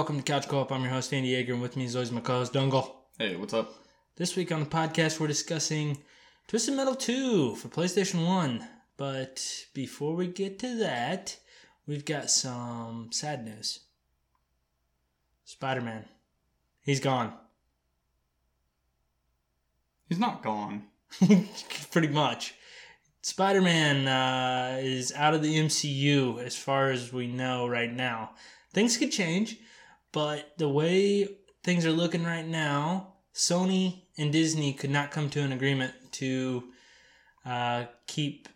Welcome to Couch Co-op. I'm your host, Andy Yeager, and with me is always my co-host, Dungle. Hey, what's up? This week on the podcast, we're discussing Twisted Metal 2 for PlayStation 1. But before we get to that, we've got some sad news. Spider-Man. He's gone. He's not gone. Pretty much. Spider Man uh, is out of the MCU as far as we know right now. Things could change, but the way things are looking right now, Sony and Disney could not come to an agreement to uh, keep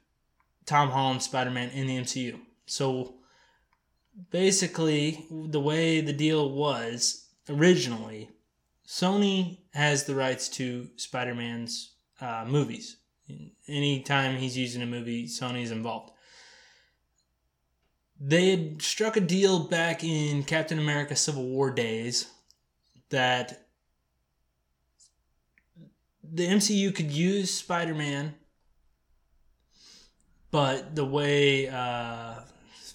Tom Holland's Spider Man in the MCU. So basically, the way the deal was originally, Sony has the rights to Spider Man's uh, movies. Anytime he's using a movie, Sony's involved. They had struck a deal back in Captain America Civil War days that the MCU could use Spider Man, but the way. Uh,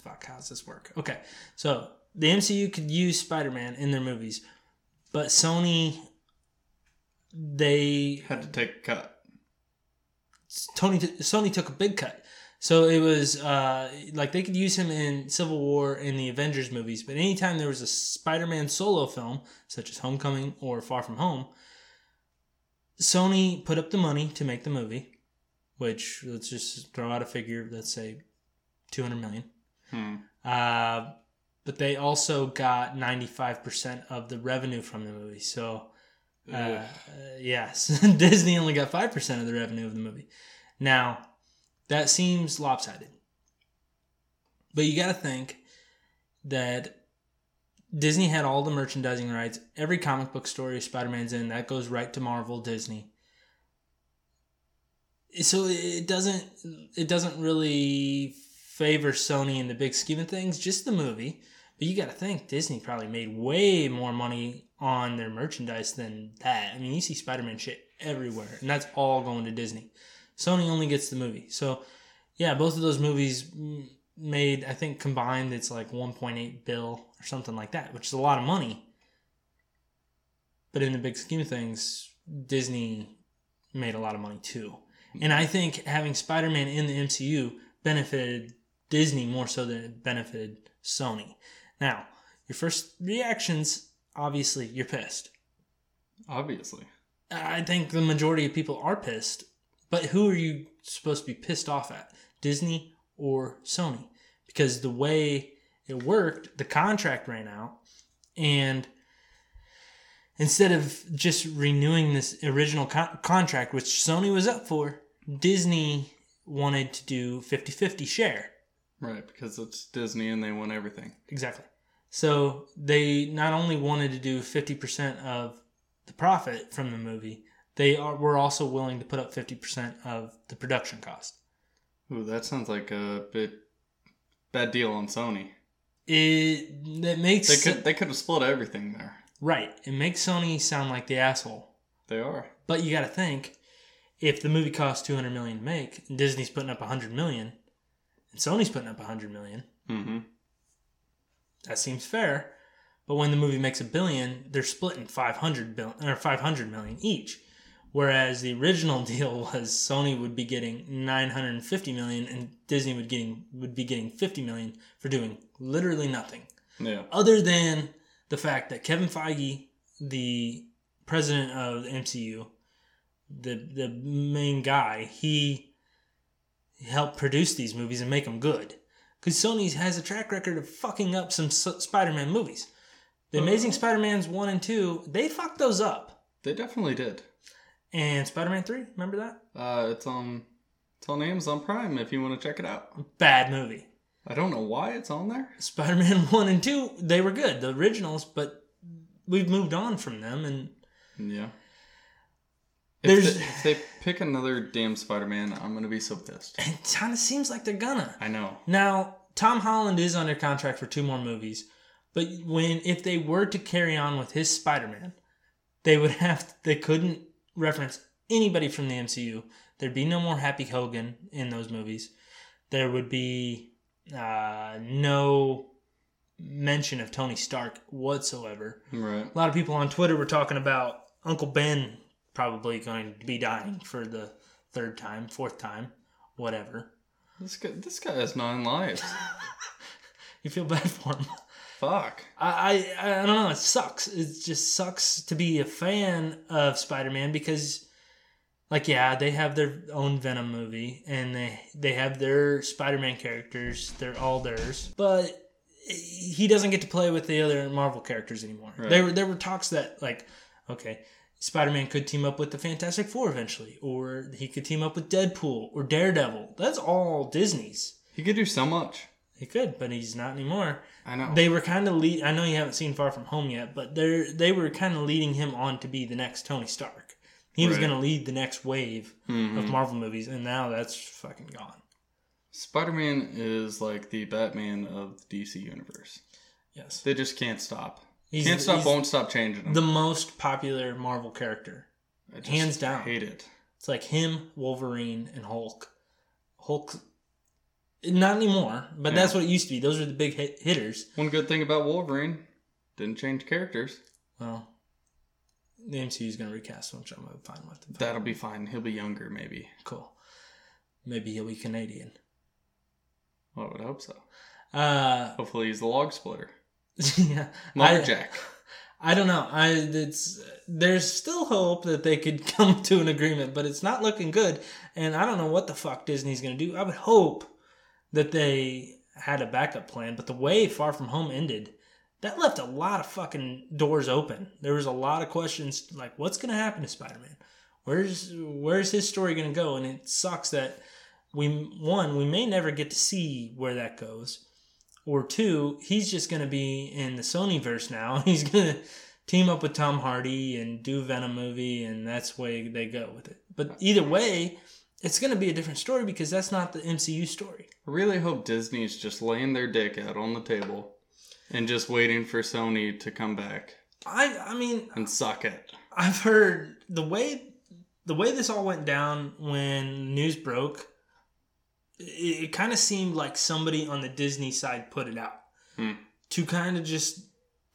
fuck, how does this work? Okay, so the MCU could use Spider Man in their movies, but Sony. They Had to take a cut. Tony Sony took a big cut. So it was uh, like they could use him in Civil War in the Avengers movies, but anytime there was a Spider-Man solo film, such as Homecoming or Far From Home, Sony put up the money to make the movie, which let's just throw out a figure, let's say 200 million. Hmm. Uh, but they also got 95% of the revenue from the movie. So uh, uh, yes, Disney only got 5% of the revenue of the movie. Now, that seems lopsided. But you got to think that Disney had all the merchandising rights. Every comic book story Spider Man's in, that goes right to Marvel Disney. So it doesn't it doesn't really favor Sony in the big scheme of things, just the movie. But you got to think Disney probably made way more money on their merchandise than that. I mean, you see Spider Man shit everywhere, and that's all going to Disney. Sony only gets the movie. So, yeah, both of those movies made, I think combined, it's like 1.8 bill or something like that, which is a lot of money. But in the big scheme of things, Disney made a lot of money too. And I think having Spider Man in the MCU benefited Disney more so than it benefited Sony. Now, your first reactions obviously you're pissed. Obviously. I think the majority of people are pissed. But who are you supposed to be pissed off at? Disney or Sony? Because the way it worked, the contract ran out, and instead of just renewing this original co- contract, which Sony was up for, Disney wanted to do 50 50 share. Right, because it's Disney and they want everything. Exactly. So they not only wanted to do 50% of the profit from the movie, they are, were also willing to put up 50% of the production cost. Ooh, that sounds like a bit bad deal on Sony. It that makes They could they could have split everything there. right. It makes Sony sound like the asshole. They are. But you got to think, if the movie costs 200 million to make, and Disney's putting up 100 million, and Sony's putting up 100 million, Mm-hmm. that seems fair. But when the movie makes a billion, they're splitting 500 bill or 500 million each. Whereas the original deal was Sony would be getting 950 million and Disney would getting would be getting 50 million for doing literally nothing. Yeah. Other than the fact that Kevin Feige, the president of the MCU, the the main guy, he helped produce these movies and make them good. Because Sony has a track record of fucking up some S- Spider-Man movies. The Amazing Spider-Man's one and two, they fucked those up. They definitely did. And Spider-Man three, remember that? Uh, it's on it's on Amazon Prime if you want to check it out. Bad movie. I don't know why it's on there. Spider-Man one and two, they were good, the originals, but we've moved on from them, and Yeah. If they, if they pick another damn Spider-Man, I'm gonna be so pissed. it kind of seems like they're gonna. I know. Now, Tom Holland is under contract for two more movies, but when if they were to carry on with his Spider-Man, they would have they couldn't reference anybody from the MCU. There'd be no more Happy Hogan in those movies. There would be uh, no mention of Tony Stark whatsoever. Right. A lot of people on Twitter were talking about Uncle Ben probably going to be dying for the third time, fourth time, whatever. This guy, this guy has nine lives. You feel bad for him. Fuck. I, I I don't know. It sucks. It just sucks to be a fan of Spider Man because, like, yeah, they have their own Venom movie and they they have their Spider Man characters. They're all theirs, but he doesn't get to play with the other Marvel characters anymore. Right. There were there were talks that like, okay. Spider Man could team up with the Fantastic Four eventually, or he could team up with Deadpool or Daredevil. That's all Disney's. He could do so much. He could, but he's not anymore I know. they were kind of lead. I know you haven't seen Far From Home yet, but they they were kind of leading him on to be the next Tony Stark. He was going to lead the next wave Mhm. of Marvel movies, and now that's fucking gone. Spider Man is like the Batman of the DC universe. Yes, They just can't stop. he's, can't stop, won't stop changing them. the most popular Marvel character. Hands down. hate it. It's like him, Wolverine, and Hulk. Hulk, not anymore, but Yeah. that's what it used to be. Those were the big hit- hitters. One good thing about Wolverine, didn't change characters. Well, the MCU is going to recast him, which I'm fine with. That'll be fine. He'll be younger, maybe. cool. Maybe he'll be Canadian. Well, I would hope so. Uh, Hopefully, he's the log splitter. yeah, I, Lumberjack. I don't know. I it's there's still hope that they could come to an agreement, but it's not looking good. And I don't know what the fuck Disney's gonna do. I would hope that they had a backup plan, but the way Far From Home ended, that left a lot of fucking doors open. There was a lot of questions like, what's gonna happen to Spider-Man? Where's where's his story gonna go? And it sucks that we one we may never get to see where that goes or two, he's just going to be in the Sony verse now. He's going to team up with Tom Hardy and do Venom movie, and that's the way they go with it. But either way, it's going to be a different story because that's not the MCU story. I really hope Disney's just laying their dick out on the table and just waiting for Sony to come back I I mean, and suck it. I've heard the way the way this all went down when news broke. It, it kind of seemed like somebody on the Disney side put it out Hmm. to kind of just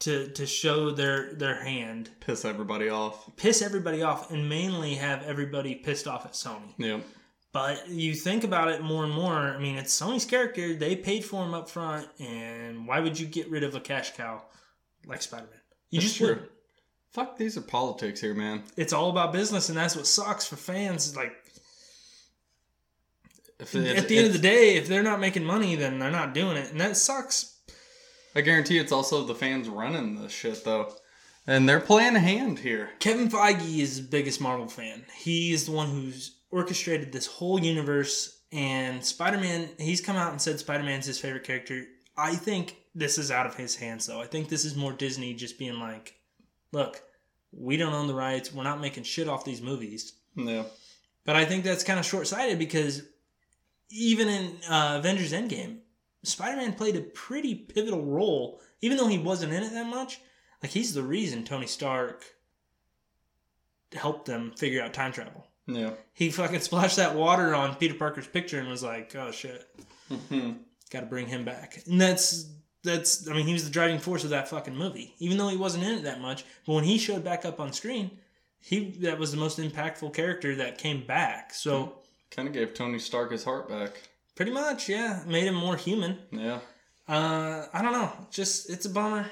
to to show their their hand Piss everybody off. piss everybody off and mainly have everybody pissed off at Sony. Yep. But you think about it more and more. I mean, it's Sony's character. They paid for him up front, and why would you get rid of a cash cow like Spider Man? You That's just true. wouldn't. Fuck, these are politics here, man. It's all about business, and that's what sucks for fans. Like If at the end of the day, if they're not making money, then they're not doing it, and that sucks. I guarantee it's also the fans running this shit though, and they're playing a hand here. Kevin Feige is the biggest Marvel fan. He is the one who's orchestrated this whole universe. And Spider Man, he's come out and said Spider Man's his favorite character. I think this is out of his hands, though. I think this is more Disney just being like, look, we don't own the rights. We're not making shit off these movies. Yeah. But I think that's kind of short sighted because even in uh, Avengers Endgame, Spider Man played a pretty pivotal role, even though he wasn't in it that much. Like, he's the reason Tony Stark helped them figure out time travel. Yeah. He fucking splashed that water on Peter Parker's picture and was like, oh shit, Mhm. got to bring him back. And that's. That's, I mean, he was the driving force of that fucking movie. Even though he wasn't in it that much, but when he showed back up on screen, he that was the most impactful character that came back. So, Kind of gave Tony Stark his heart back. Pretty much, yeah. Made him more human. Yeah. Uh, I don't know. Just it's a bummer.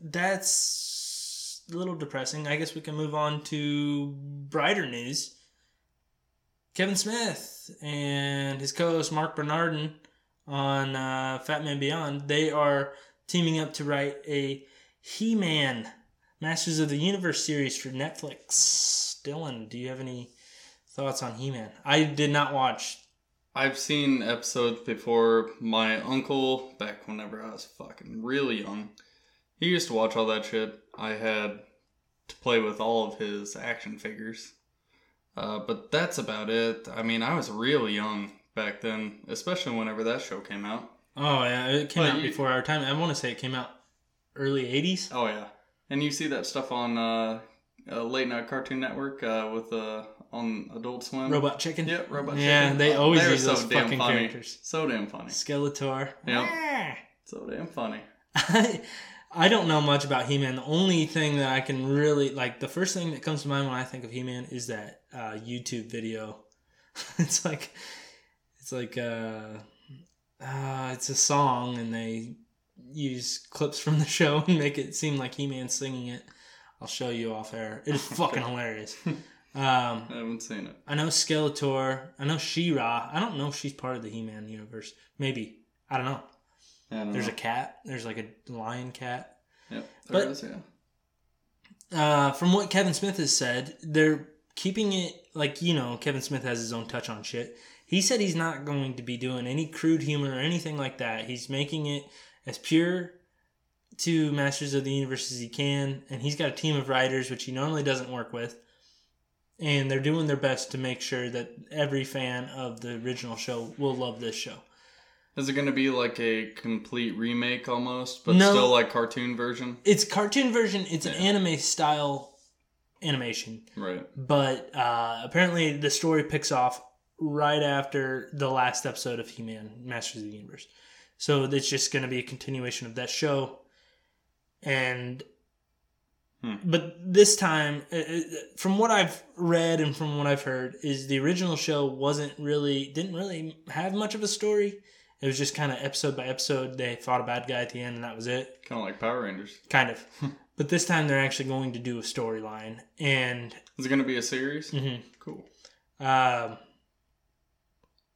That's a little depressing. I guess we can move on to brighter news. Kevin Smith and his co-host Marc Bernardin on uh, Fatman Beyond. They are teaming up to write a He-Man Masters of the Universe series for Netflix. Dylan, do you have any thoughts on He-Man? I did not watch I've seen episodes before. My uncle, back whenever I was fucking really young, he used to watch all that shit. I had to play with all of his action figures. Uh, but that's about it. I mean, I was really young back then, especially whenever that show came out. Oh yeah, it came Well, out you- before our time. I want to say it came out early '80s. Oh yeah, and you see that stuff on uh, uh, late night Cartoon Network uh, with uh, on Adult Swim. Robot Chicken. Yep, Robot Yeah, Chicken. they Oh, always they're use those damn fucking funny. characters. So damn funny. Skeletor. Yep. Ah. So damn funny. I I don't know much about He Man. The only thing that I can really like, the first thing that comes to mind when I think of He Man is that uh, YouTube video. it's like it's like uh, uh, it's a song, and they use clips from the show and make it seem like He Man singing it. I'll show you off air. It is fucking hilarious. Um, I haven't seen it. I know Skeletor. I know She-Ra. I don't know if she's part of the He-Man universe. Maybe. I don't know. I don't There's know. a cat. There's like a lion cat. Yep, there but- is, yeah. Uh, from what Kevin Smith has said, they're keeping it like you know Kevin Smith has his own touch on shit. He said he's not going to be doing any crude humor or anything like that. He's making it as pure to Masters of the Universe as he can, and he's got a team of writers which he normally doesn't work with. And they're doing their best to make sure that every fan of the original show will love this show. Is it going to be like a complete remake almost, but No. still like cartoon version? It's cartoon version. It's an anime style animation. Right. but uh, apparently the story picks off right after the last episode of He-Man, Masters of the Universe. So it's just going to be a continuation of that show, and Hmm. but this time, uh, uh, from what I've read and from what I've heard, is the original show wasn't really didn't really have much of a story. It was just kind of episode by episode. They fought a bad guy at the end, and that was it Kind of like Power Rangers. kind of. but this time they're actually going to do a storyline, and Is it going to be a series? mhm. Cool. Um,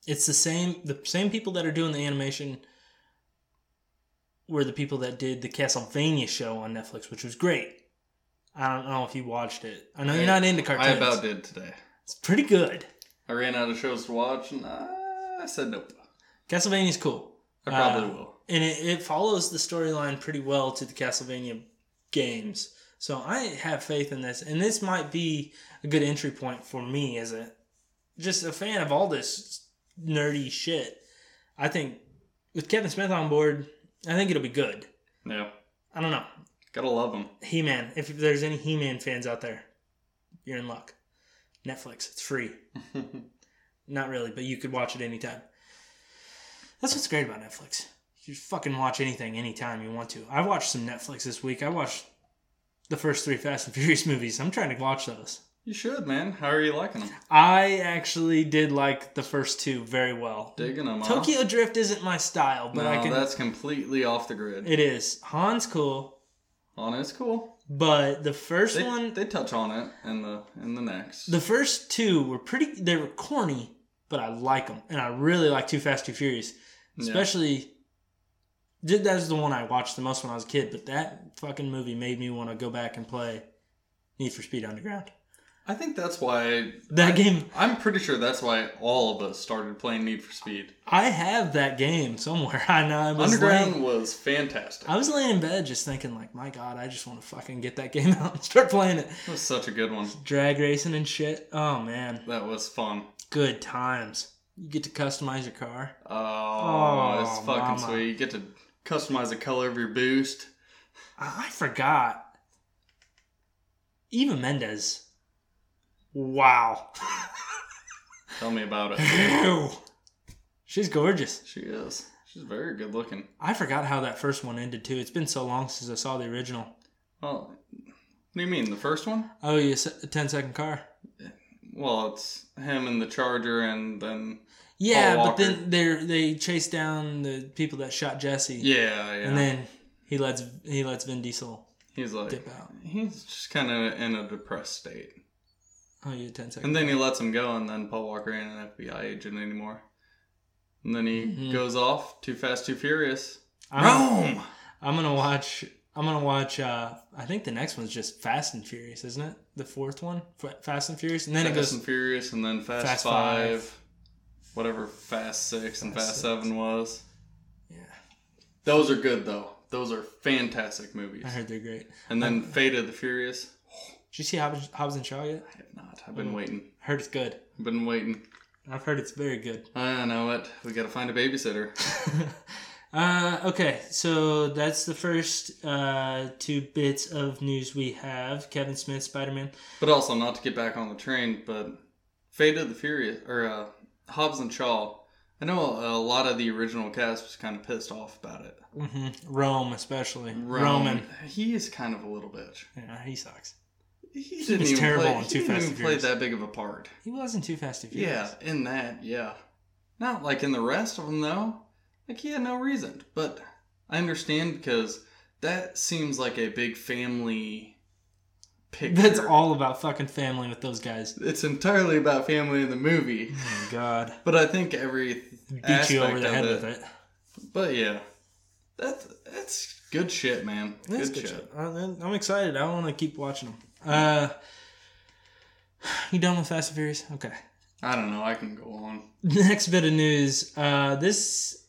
it's the same the same people that are doing the animation were the people that did the Castlevania show on Netflix, which was great. I don't know if you watched it. I know you're not into cartoons. I about did today. It's pretty good. I ran out of shows to watch, and I said nope. Castlevania's cool. I probably Uh, will. and it, it follows the storyline pretty well to the Castlevania games. So I have faith in this, and this might be a good entry point for me as a just a fan of all this nerdy shit. I think with Kevin Smith on board, I think it'll be good. Yeah. I don't know. Gotta love them. He Man, if there's any He Man fans out there, you're in luck. Netflix, it's free. Not really, but you could watch it anytime. That's what's great about Netflix. You fucking watch anything anytime you want to. I watched some Netflix this week. I watched the first three Fast and Furious movies. I'm trying to watch those. You should, man. How are you liking them? I actually did like the first two very well. Digging them? Tokyo Drift isn't my style, but no, I can. that's completely off the grid. It is. Han's cool, Oh, on it's cool. but the first They, one, they touch on it in the in the next. the first two were pretty. They were corny, but I like them, and I really like Too Fast Too Furious, Yeah. especially. That was the one I watched the most when I was a kid, but that fucking movie made me want to go back and play Need for Speed Underground. I think that's why That game, I'm pretty sure that's why all of us started playing Need for Speed. I have that game somewhere. I know I was Underground laying, was fantastic. I was laying in bed just thinking like, my God, I just want to fucking get that game out and start playing it. It was such a good one. Drag racing and shit. Oh man, That was fun. good times. You get to customize your car. Oh, Oh, it's fucking mama. sweet. You get to customize the color of your boost. I I forgot. Eva Mendes. Wow. Tell me about it. Ew. She's gorgeous. She is. She's very good looking. I forgot how that first one ended too. It's been so long since I saw the original. Well, what do you mean? The first one? Oh, you a 10 second car? Well, it's him and the Charger, and then Yeah, Paul but Walker. then they they chase down the people that shot Jesse. yeah, yeah. And then he lets he lets Vin Diesel he's like, dip out. he's just kind of in a depressed state. Oh, yeah, 10 seconds. And then he lets him go, and then Paul Walker ain't an FBI agent anymore. And then he Mhm. goes off too fast, too furious. I'm, Rome. I'm gonna watch. I'm gonna watch. uh I think the next one's just Fast and Furious, isn't it? The fourth one, F- Fast and Furious, and then Fast it goes. and Furious, and then Fast, Fast Five, Five. whatever Fast Six and Fast Fast. Seven was. Yeah, Those are good though. Those are fantastic movies. I heard they're great. And then Fate of the Furious. Did you see Hobbs, Hobbs and Shaw yet? I have not. I've been Mm. waiting. Heard it's good. I've been waiting. I've heard it's very good. I know it. We gotta find a babysitter. uh, okay, so that's the first uh, two bits of news we have. Kevin Smith, Spider Man. But also, not to get back on the train, but Fate of the Furious or uh, Hobbs and Shaw. I know a lot of the original cast was kind of pissed off about it. hmm Rome, especially Roman. He is kind of a little bitch. Yeah, he sucks. He didn't was even terrible play, in he Too didn't Fast even and play Furious. that big of a part. He wasn't too fast and Yeah, furious. in that, yeah. Not like in the rest of them though. Like he had no reason. But I understand because that seems like a big family picture. That's all about fucking family with those guys. It's entirely about family in the movie. Oh my god. But I think every Beat you over the of head it- with it. But yeah, that's that's good shit, man. That's good, shit. shit. I- I'm excited. I want to keep watching them. Uh, you done with Fast and Furious? Okay. I don't know. I can go on. Next bit of news. Uh, this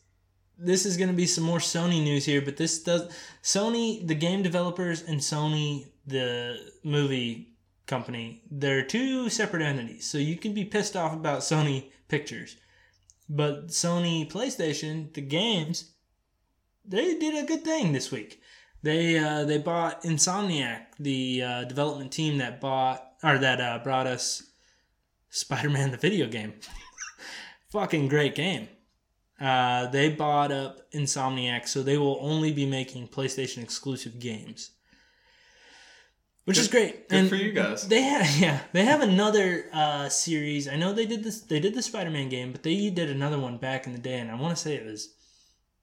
this is going to be some more Sony news here, but this does Sony, the game developers, and Sony, the movie company. They're two separate entities, so you can be pissed off about Sony Pictures, but Sony PlayStation, the games, they did a good thing this week. They uh, they bought Insomniac, the uh, development team that bought or that uh, brought us Spider-Man the video game. Fucking great game. Uh, they bought up Insomniac, so they will only be making PlayStation exclusive games, which is great. Good for you guys. They have yeah, they have another uh, series. I know they did this. They did the Spider-Man game, but they did another one back in the day, and I want to say it was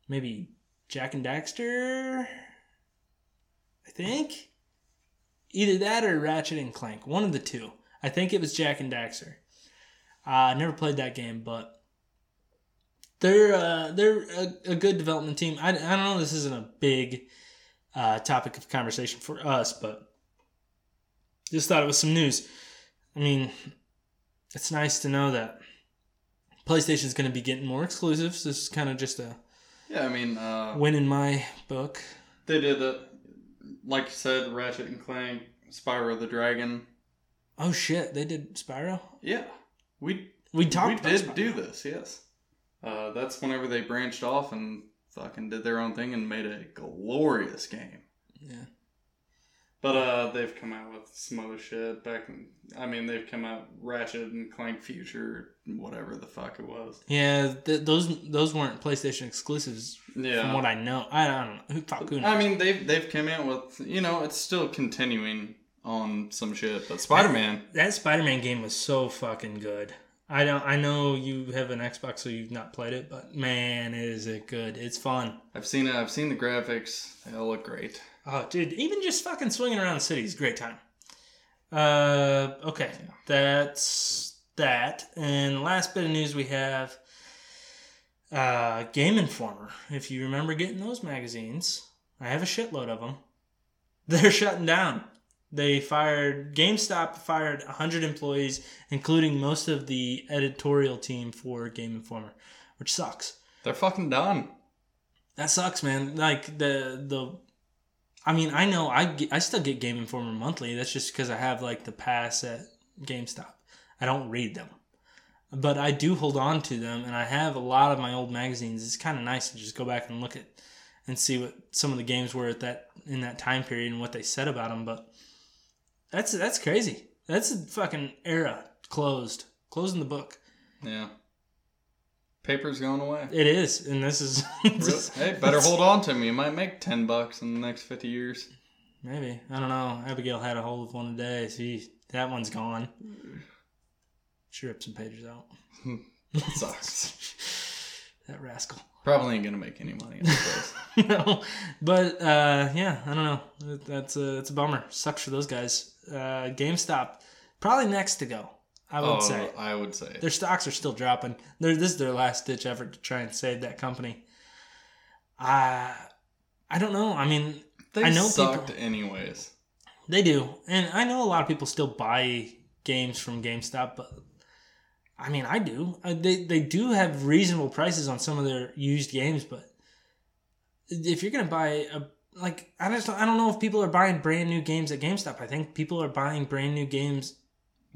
maybe Jak and Daxter. I think either that or Ratchet and Clank, one of the two. I think it was Jak and Daxter. Uh, I never played that game, but they're uh, they're a, a good development team. I, I don't know. This isn't a big uh, topic of conversation for us, but just thought it was some news. I mean, it's nice to know that PlayStation's going to be getting more exclusives. This is kind of just a Yeah, I mean, uh, win in my book. they did it. Like you said, Ratchet and Clank, Spyro the Dragon. Oh shit, they did Spyro. Yeah, we We talked. we did Spyro. do this. Yes, uh, that's whenever they branched off and fucking did their own thing and made a glorious game. Yeah. But uh, they've come out with some other shit back. In, I mean, they've come out Ratchet and Clank Future, whatever the fuck it was. Yeah, th- those those weren't PlayStation exclusives Yeah, from what I know. I, I don't know. Who fuck who knows? I mean, they've they've come out with you know, it's still continuing on some shit. But Spider Man, that Spider-Man game was so fucking good. I don't. I know you have an Xbox, so you've not played it, but man, is it good? It's fun. I've seen it. I've seen the graphics. They all look great. Oh, dude, even just fucking swinging around the city is a great time. Uh, okay, that's that. And last bit of news we have, uh, Game Informer. If you remember getting those magazines, I have a shitload of them. They're shutting down. They fired GameStop fired 100 employees, including most of the editorial team for Game Informer, which sucks. They're fucking done. That sucks, man. Like the the, I mean, I know I get, I still get Game Informer monthly. That's just because I have like the pass at GameStop. I don't read them, but I do hold on to them, and I have a lot of my old magazines. It's kind of nice to just go back and look at and see what some of the games were at that in that time period and what they said about them. But that's that's crazy. That's a fucking era closed, closing the book. Yeah. Paper's going away. It is, and this is hey, better hold on to me. You might make ten bucks in the next fifty years. Maybe. I don't know. Abigail had a hold of one today. See, that one's gone. She ripped some pages out. Sucks. that rascal. Probably ain't gonna make any money. No, but uh, yeah, I don't know. That's a it's a bummer. Sucks for those guys. Uh, GameStop probably next to go. I would oh, say I would say. their stocks are still dropping. They're, this is their last ditch effort to try and save that company. I I don't know. I mean, They I know sucked people- anyways. They do, and I know a lot of people still buy games from GameStop, but I mean, I do. Uh, They they do have reasonable prices on some of their used games, but if you're gonna buy a like, I just I don't know if people are buying brand new games at GameStop. I think people are buying brand new games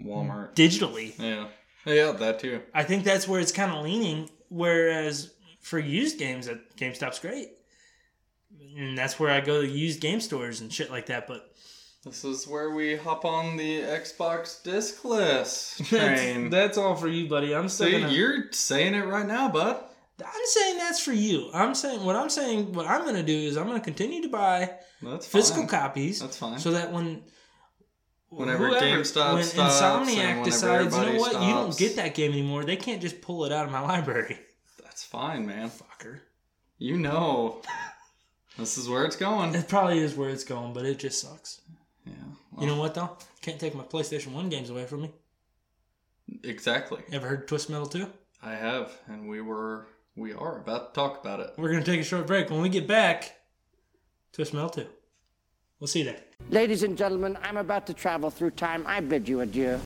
Walmart. digitally. Yeah. Yeah, that too. I think that's where it's kind of leaning. Whereas for used games at GameStop's great, and that's where I go to used game stores and shit like that. But This is where we hop on the Xbox disc list that's, that's all for you, buddy. I'm still See, gonna. you're saying it right now, bud. I'm saying that's for you. I'm saying what I'm saying. What I'm going to do is I'm going to continue to buy That's physical fine. copies, That's fine. so that when Whenever whoever- GameStop when stops Insomniac decides, you know what, you don't get that game anymore. They can't just pull it out of my library. That's fine, man. Fucker. You know, this is where it's going. It probably is where it's going, but it just sucks. Yeah. You know what though? Can't take my PlayStation One games away from me. Exactly. Ever heard Twist Metal 2? I have, and we were, we are about to talk about it. We're gonna take a short break. When we get back, Twist Metal 2. We'll see you. Ladies and gentlemen, I'm about to travel through time. I bid you adieu.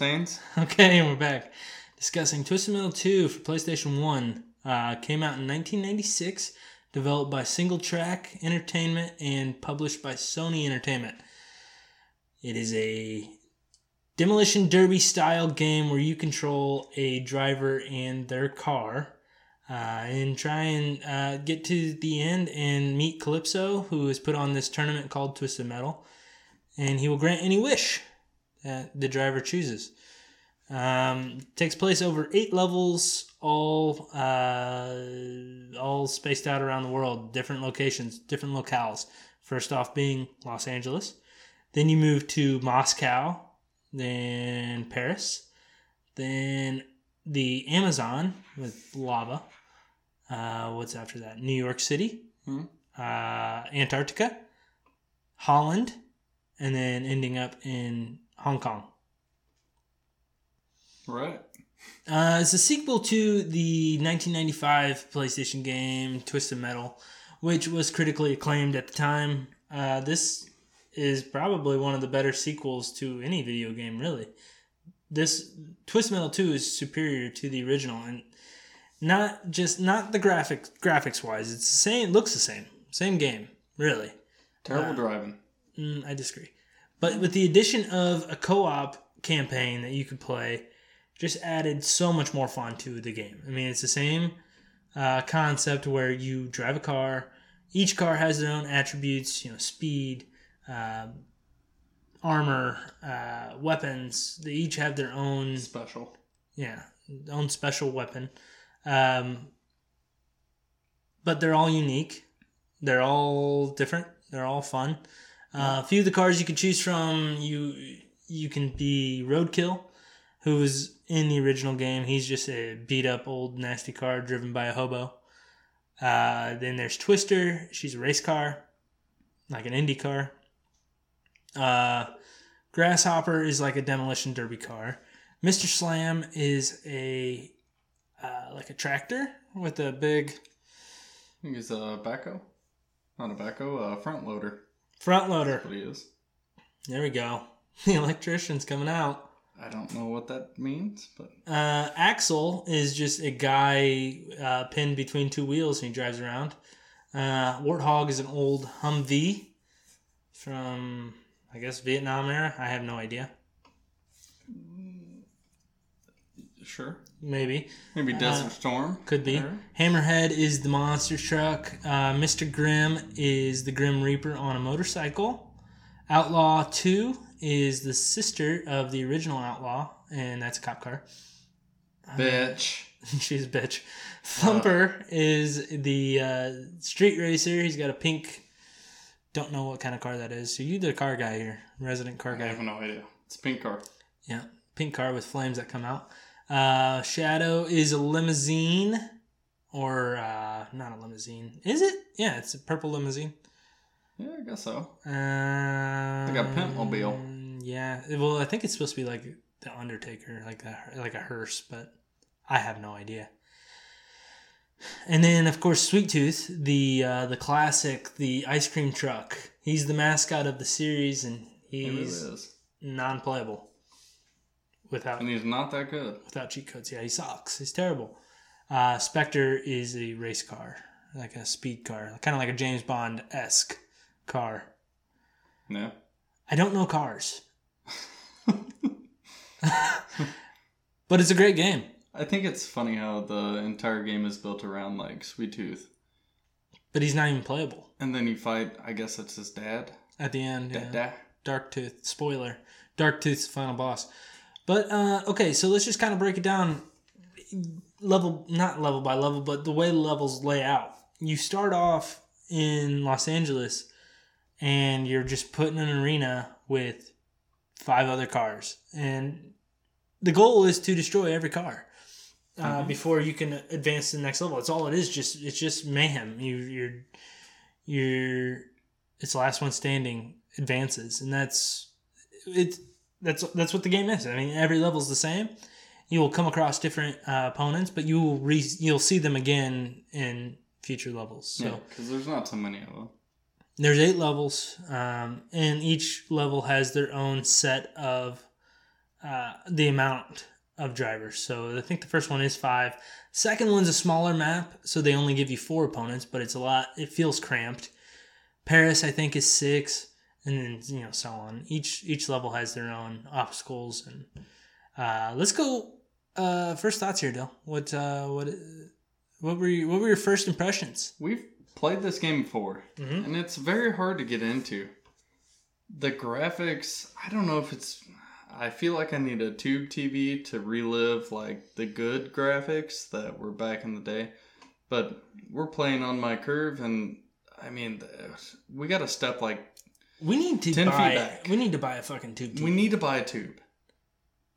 Saints. Okay, and we're back discussing Twisted Metal 2 for PlayStation 1. Uh, came out in 1996, developed by SingleTrac Entertainment and published by Sony Entertainment. It is a demolition derby style game where you control a driver and their car uh, and try and uh, get to the end and meet Calypso, who has put on this tournament called Twisted Metal, and he will grant any wish the driver chooses. Um, takes place over eight levels, all uh, all spaced out around the world, different locations, different locales. First off, being Los Angeles, then you move to Moscow, then Paris, then the Amazon with lava. Uh, what's after that? New York City, Hmm. uh, Antarctica, Holland, and then ending up in Hong Kong. Right. Uh, it's a sequel to the 1995 PlayStation game Twisted Metal, which was critically acclaimed at the time. Uh, this is probably one of the better sequels to any video game, really. This Twisted Metal 2 is superior to the original, and not just not the graphics graphics wise. It's the same, looks the same, same game, really. Terrible driving. Mm, I disagree. But with the addition of a co-op campaign that you could play, just added so much more fun to the game. I mean, it's the same uh, concept where you drive a car. Each car has their own attributes, you know, speed, uh, armor, uh, weapons. They each have their own Special. yeah, own special weapon. Um, but they're all unique. They're all different. They're all fun. Uh, a few of the cars you can choose from, you you can be Roadkill, who was in the original game. He's just a beat up old nasty car driven by a hobo. Uh, then there's Twister. She's a race car, like an Indy car. Uh, Grasshopper is like a demolition derby car. Mr. Slam is a uh, like a tractor with a big I think he's a backhoe. Not a backhoe, a front loader. Front loader. What he is. There we go. The electrician's coming out. I don't know what that means, but Uh, Axel is just a guy uh, pinned between two wheels and he drives around. Uh, Warthog is an old Humvee from, I guess, Vietnam era. I have no idea. sure. Maybe. Maybe Desert Uh, Storm. Could be. There. Hammerhead is the monster truck. Uh, Mr. Grimm is the Grim Reaper on a motorcycle. Outlaw 2 is the sister of the original Outlaw, and that's a cop car. Bitch. She's a bitch. Thumper is the uh, street racer. He's got a pink. Don't know what kind of car that is. So you the car guy here, resident car guy. I have no idea. It's a pink car. Yeah, pink car with flames that come out. Uh, Shadow is a limousine, or uh, not a limousine. Is it? Yeah, it's a purple limousine. Yeah, I guess so. Um, Like a pimpmobile. Yeah. Well, I think it's supposed to be like the Undertaker, like a like a hearse, but I have no idea. And then, of course, Sweet Tooth, the uh, the classic, the ice cream truck. He's the mascot of the series, and It really he's non-playable without And he's not that good. without cheat codes. Yeah, he sucks. He's terrible. Uh, Spectre is a race car, like a speed car, kind of like a James Bond esque car. Yeah. I don't know cars, but it's a great game. I think it's funny how the entire game is built around like Sweet Tooth. But he's not even playable And then you fight, I guess it's his dad. at the end. Yeah. Dark Tooth. Spoiler. Dark Tooth's final boss. But uh, okay, so let's just kind of break it down level not level by level, but the way the levels lay out. You start off in Los Angeles and you're just put in an arena with five other cars. And the goal is to destroy every car. Uh, before you can advance to the next level, it's all it is. Just it's just mayhem. You, you're you're it's the last one standing advances, and that's it's that's that's what the game is. I mean, every level's the same. You will come across different uh, opponents, but you will re- you'll see them again in future levels. So Yeah, because there's not so many of them. there's eight levels, um, and each level has their own set of uh, the amount of drivers. So I think the first one is five. Second one's a smaller map, so they only give you four opponents, but it's a lot. It feels cramped. Paris, I think, is six, and then you know so on. Each each level has their own obstacles, and uh, let's go. Uh, first thoughts here, Dill. What uh, what what were you, what were your first impressions? We've played this game before, Mhm. and it's very hard to get into. The graphics, I don't know if it's. I feel like I need a tube TV to relive like the good graphics that were back in the day. But we're playing on my curve, and I mean, we got to step like We need to 10 feet buy. back. We need to buy a fucking tube. TV. we need to buy a tube.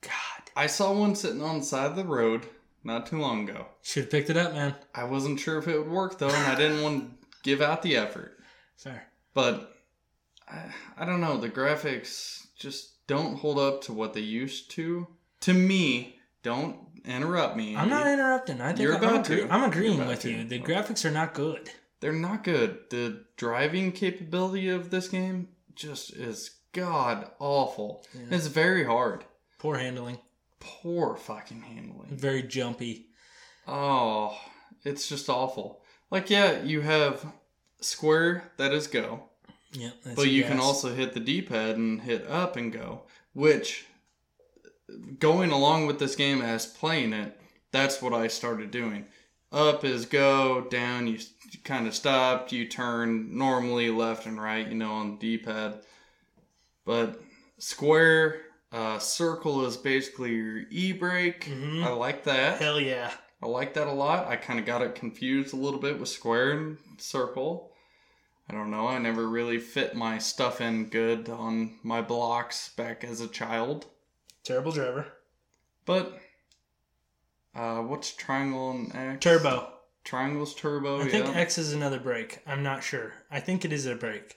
God, I saw one sitting on the side of the road not too long ago. should have picked it up, man. I wasn't sure if it would work though, and I didn't want to give out the effort. Fair. But I, I don't know, the graphics just don't hold up to what they used to. To me, don't interrupt me. I'm not interrupting. I think You're I'm, about agree- to. I'm agreeing with to. you. The graphics are not good. They're not good. The driving capability of this game just is god awful. It's very hard. Poor handling. Poor fucking handling. Very jumpy. Oh, it's just awful. Like, yeah, you have square that is go, Yeah, that's but you can also hit the D-pad and hit up and go, which going along with this game as playing it, that's what I started doing. Up is go, down you kind of stopped, you turn normally left and right, you know, on the D-pad. But square, uh, circle is basically your e-brake. Mhm. I like that. Hell yeah. I like that a lot. I kind of got it confused a little bit with square and circle. I don't know. I never really fit my stuff in good on my blocks back as a child. Terrible driver. But uh, what's triangle and X? Turbo. Triangle's turbo. I think yeah. X is another brake. I'm not sure. I think it is a brake.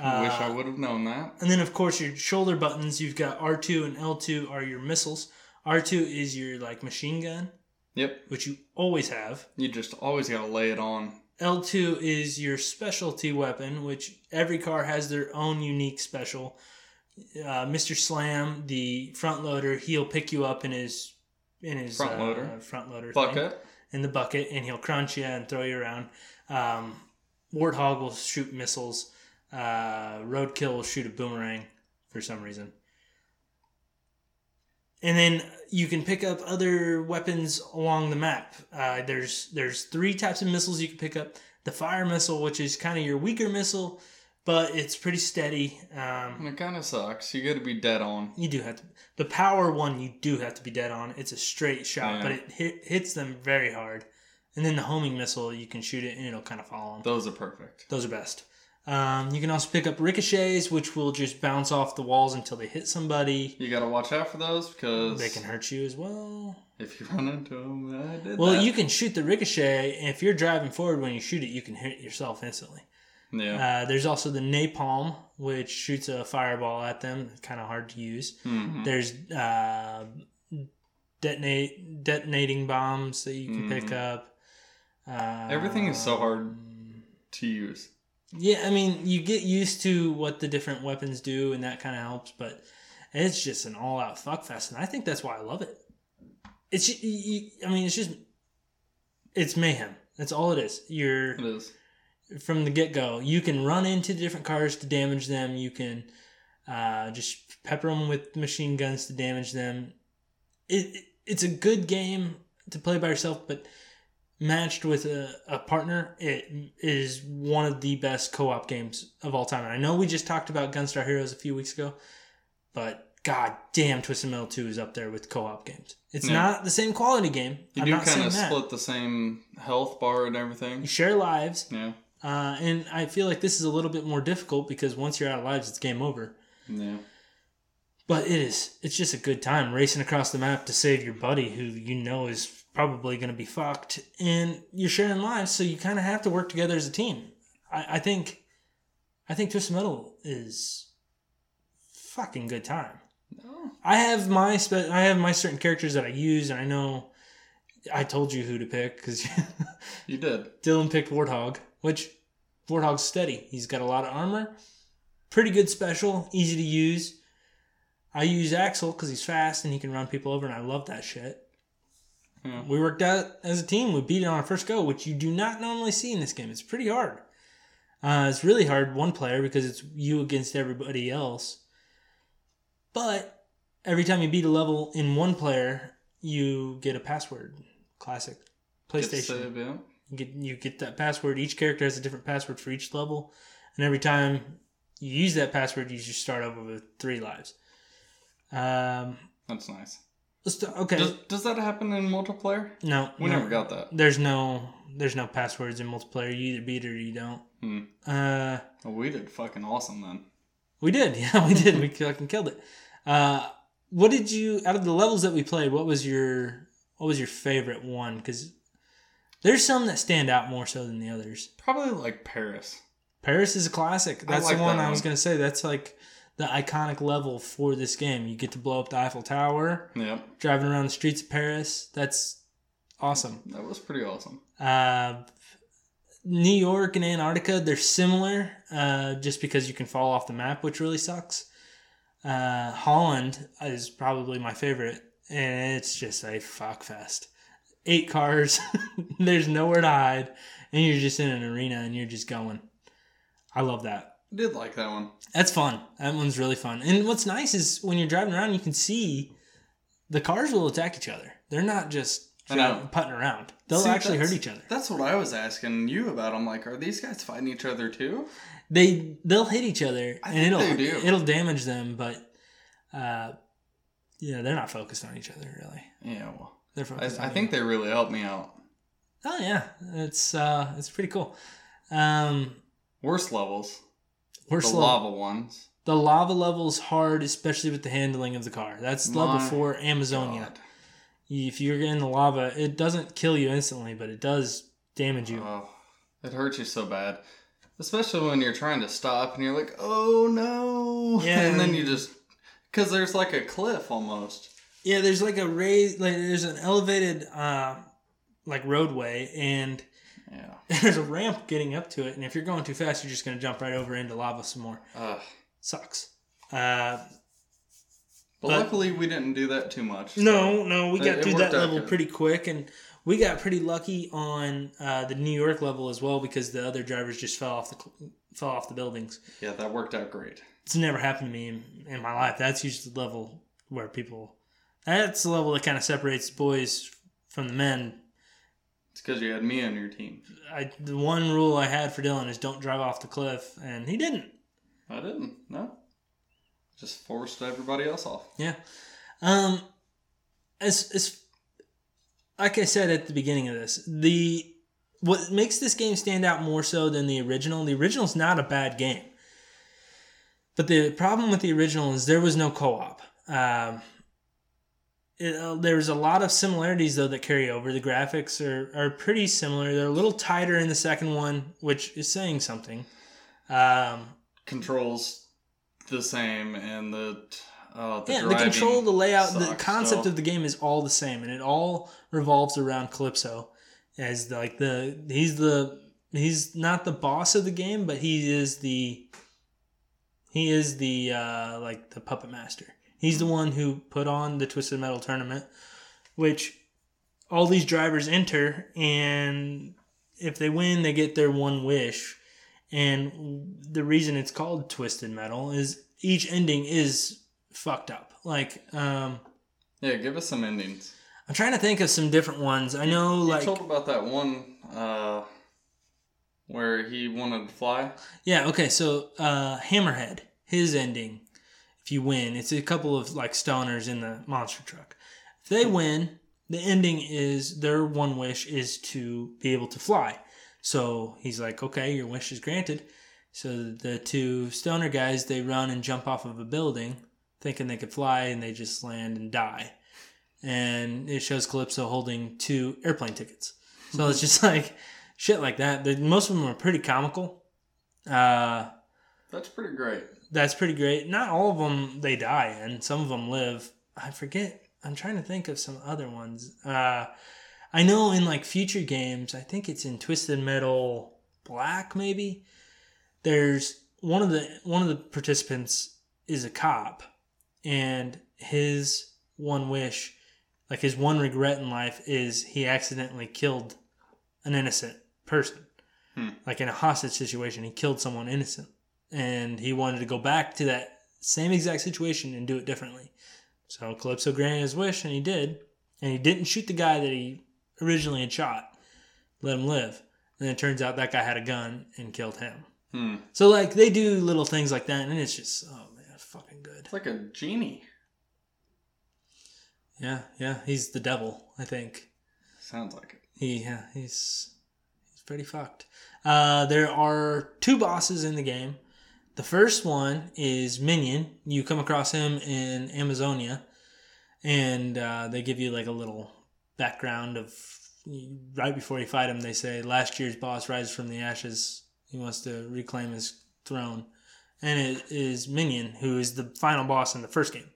I wish I Uh, would have known that. And then, of course, your shoulder buttons. You've got R2 and L2 are your missiles. R2 is your like machine gun, Yep. which you always have. You just always gotta lay it on. L2 is your specialty weapon, which every car has their own unique special. Uh, Mr. Slam, the front loader, he'll pick you up in his in his Front uh, loader. front loader thing, in the bucket, and he'll crunch you and throw you around. Um, Warthog will shoot missiles. Uh, Roadkill will shoot a boomerang for some reason. And then you can pick up other weapons along the map. Uh, there's there's three types of missiles you can pick up. The fire missile, which is kind of your weaker missile, but it's pretty steady. Um, it kind of sucks. You gotta be dead on. you do have to. The power one you do have to be dead on. It's a straight shot, Yeah. but it hit, hits them very hard. And then the homing missile, you can shoot it and it'll kind of follow them. Those are perfect. Those are best. Um, you can also pick up ricochets, which will just bounce off the walls until they hit somebody. You gotta watch out for those because They can hurt you as well. if you run into them, I did Well, that. you can shoot the ricochet. and If you're driving forward when you shoot it, you can hit yourself instantly. Yeah. Uh, there's also the napalm, which shoots a fireball at them. Kind of hard to use. Mhm. There's uh, detonate detonating bombs that you can pick Mhm. up. Uh, Everything is so hard to use. Yeah, I mean, you get used to what the different weapons do, and that kind of helps. But it's just an all-out fuckfest, and I think that's why I love it. It's, ju- you, you- I mean, it's just, it's mayhem. That's all it is. You're It is. From the get go. You can run into different cars to damage them. You can uh, just pepper them with machine guns to damage them. It, it it's a good game to play by yourself, but matched with a, a partner, it is one of the best co op games of all time. And I know we just talked about Gunstar Heroes a few weeks ago, but god damn, Twisted Metal 2 is up there with co op games. It's Yeah. not the same quality game. You I'm do kind of split the same health bar and everything. You share lives. Yeah. Uh, and I feel like this is a little bit more difficult because once you're out of lives, it's game over. Yeah. But it is. It's just a good time racing across the map to save your buddy who you know is probably going to be fucked. And you're sharing lives, so you kind of have to work together as a team. I, I think, I think Twisted Metal is fucking good time. Oh. I have my spe- I have my certain characters that I use, and I know I told you who to pick because You did. Dylan picked Warthog, which Warthog's steady. He's got a lot of armor, pretty good special, easy to use. I use Axel because he's fast and he can run people over, and I love that shit. Yeah. We worked out as a team. We beat it on our first go, which you do not normally see in this game. It's pretty hard. Uh, it's really hard one player because it's you against everybody else. But every time you beat a level in one player, you get a password. Classic PlayStation. save, yeah. You get you get that password. Each character has a different password for each level, and every time you use that password, you just start over with three lives. Um, That's nice. let's okay. Does, does that happen in multiplayer? no, We no. never got that. There's no there's no passwords in multiplayer. You either beat it or you don't. Hmm. Uh, Well, we did fucking awesome then. we did. Yeah, we did. we fucking killed it. Uh, what did you out of the levels that we played? What was your what was your favorite one? Because there's some that stand out more so than the others. Probably like Paris. Paris is a classic. That's like the one that I was one. gonna say. That's like the iconic level for this game. You get to blow up the Eiffel Tower, Yep. driving around the streets of Paris. That's awesome. That was pretty awesome. Uh, New York and Antarctica, they're similar, uh, just because you can fall off the map, which really sucks. Uh, Holland is probably my favorite, and it's just a fuck fest. Eight cars, there's nowhere to hide, and you're just in an arena and you're just going. I love that. I did like that one. That's fun. That one's really fun. And what's nice is when you're driving around, you can see the cars will attack each other. They're not just putting around. They'll See, actually hurt each other. That's what I was asking you about. I'm like, are these guys fighting each other too? They they'll hit each other I and it'll they do. it'll damage them, but uh, know they're not focused on each other really. Yeah, well, They're I. I think they really helped me out. Oh yeah, it's uh it's pretty cool. Um, Worst levels, we're the slow. lava ones. The lava level's hard, especially with the handling of the car. That's level four, Amazonia. God. If you're in the lava, it doesn't kill you instantly, but it does damage you. Oh, it hurts you so bad. Especially when you're trying to stop and you're like, oh no. Yeah. And then you just. Because there's like a cliff almost. Yeah, there's like a raised, like there's an elevated, uh, like roadway, and Yeah. there's a ramp getting up to it. And if you're going too fast, you're just gonna jump right over into lava some more. Ugh. Sucks. Uh, But, But- luckily, we didn't do that too much. no, no, we got through that level good. pretty quick, and we got pretty lucky on uh, the New York level as well because the other drivers just fell off the fell off the buildings. Yeah, that worked out great. It's never happened to me in, in my life. That's usually the level where people. That's the level that kind of separates boys from the men. It's because you had me on your team. I the one rule I had for Dylan is don't drive off the cliff, and he didn't. I didn't. No. Just forced everybody else off. Yeah. Um, as as like I said at the beginning of this, the what makes this game stand out more so than the original. The original's not a bad game, but the problem with the original is there was no co-op. Um, it, uh, there's a lot of similarities though that carry over. The graphics are, are pretty similar. They're a little tighter in the second one, which is saying something. Um, Controls the same, and the uh, the yeah, the control, the layout, the concept so- of the game is all the same, and it all revolves around Calypso as like the he's the he's not the boss of the game, but he is the he is the uh, like the puppet master. He's the one who put on the Twisted Metal tournament, which all these drivers enter, and if they win, they get their one wish. And the reason it's called Twisted Metal is each ending is fucked up. Like, um, Yeah, give us some endings. I'm trying to think of some different ones. I know, You like, told about that one uh, where he wanted to fly. yeah, okay. So, uh, Hammerhead, his ending, if you win, it's a couple of like stoners in the monster truck. If they win, the ending is their one wish is to be able to fly. So he's like, okay, your wish is granted. So the two stoner guys they run and jump off of a building, thinking they could fly, and they just land and die. And it shows Calypso holding two airplane tickets. So it's just like shit like that. Most of them are pretty comical. Uh, That's pretty great. That's pretty great. Not all of them they die, and some of them live. I forget. I'm trying to think of some other ones. Uh, I know in like future games, I think it's in Twisted Metal Black, maybe. There's one of the one of the participants is a cop, and his one wish, like his one regret in life, is he accidentally killed an innocent person. Hmm. Like in a hostage situation, he killed someone innocent and he wanted to go back to that same exact situation and do it differently. So Calypso granted his wish, and he did. And he didn't shoot the guy that he originally had shot. Let him live. And then it turns out that guy had a gun and killed him. Hmm. So like they do little things like that, and it's just oh man, it's fucking good. It's like a genie. Yeah, yeah, he's the devil. I think Sounds like it. he yeah, he's he's pretty fucked. Uh, there are two bosses in the game. The first one is Minion. You come across him in Amazonia, and uh, they give you like a little background of right before you fight him. They say last year's boss rises from the ashes. He wants to reclaim his throne, and it is Minion who is the final boss in the first game.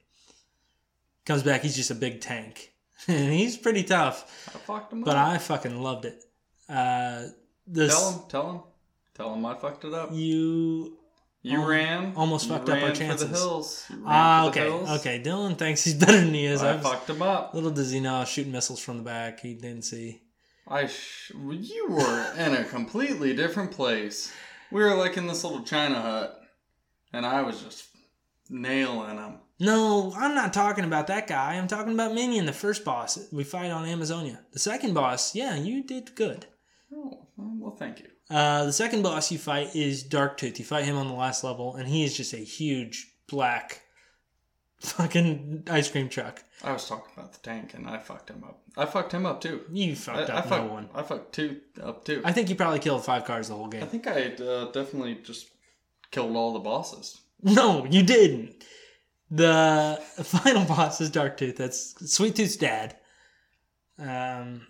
Comes back, he's just a big tank, and he's pretty tough. I fucked him But up. I fucking loved it. Uh, this Tell him, tell him, tell him I fucked it up. you You Al- ran, almost you fucked up our chances. For the hills. Ran ah the okay hills. okay. Dylan thinks he's better than he is. I I fucked him up. little does he know, shooting missiles from the back. He didn't see. I sh- you were in a completely different place. We were like in this little China hut, and I was just nailing him. No, I'm not talking about that guy. I'm talking about Minion, the first boss we fight on Amazonia. The second boss, yeah, you did good. Oh, well, thank you. Uh, the second boss you fight is Darktooth. You fight him on the last level, and he is just a huge black fucking ice cream truck. I was talking about the tank, and I fucked him up. I fucked him up too. You I, fucked I up fucked, no one. I fucked two up too. I think you probably killed five cars the whole game. I think I uh, definitely just killed all the bosses. No, you didn't. The final boss is Darktooth. That's Sweet Tooth's dad. Um,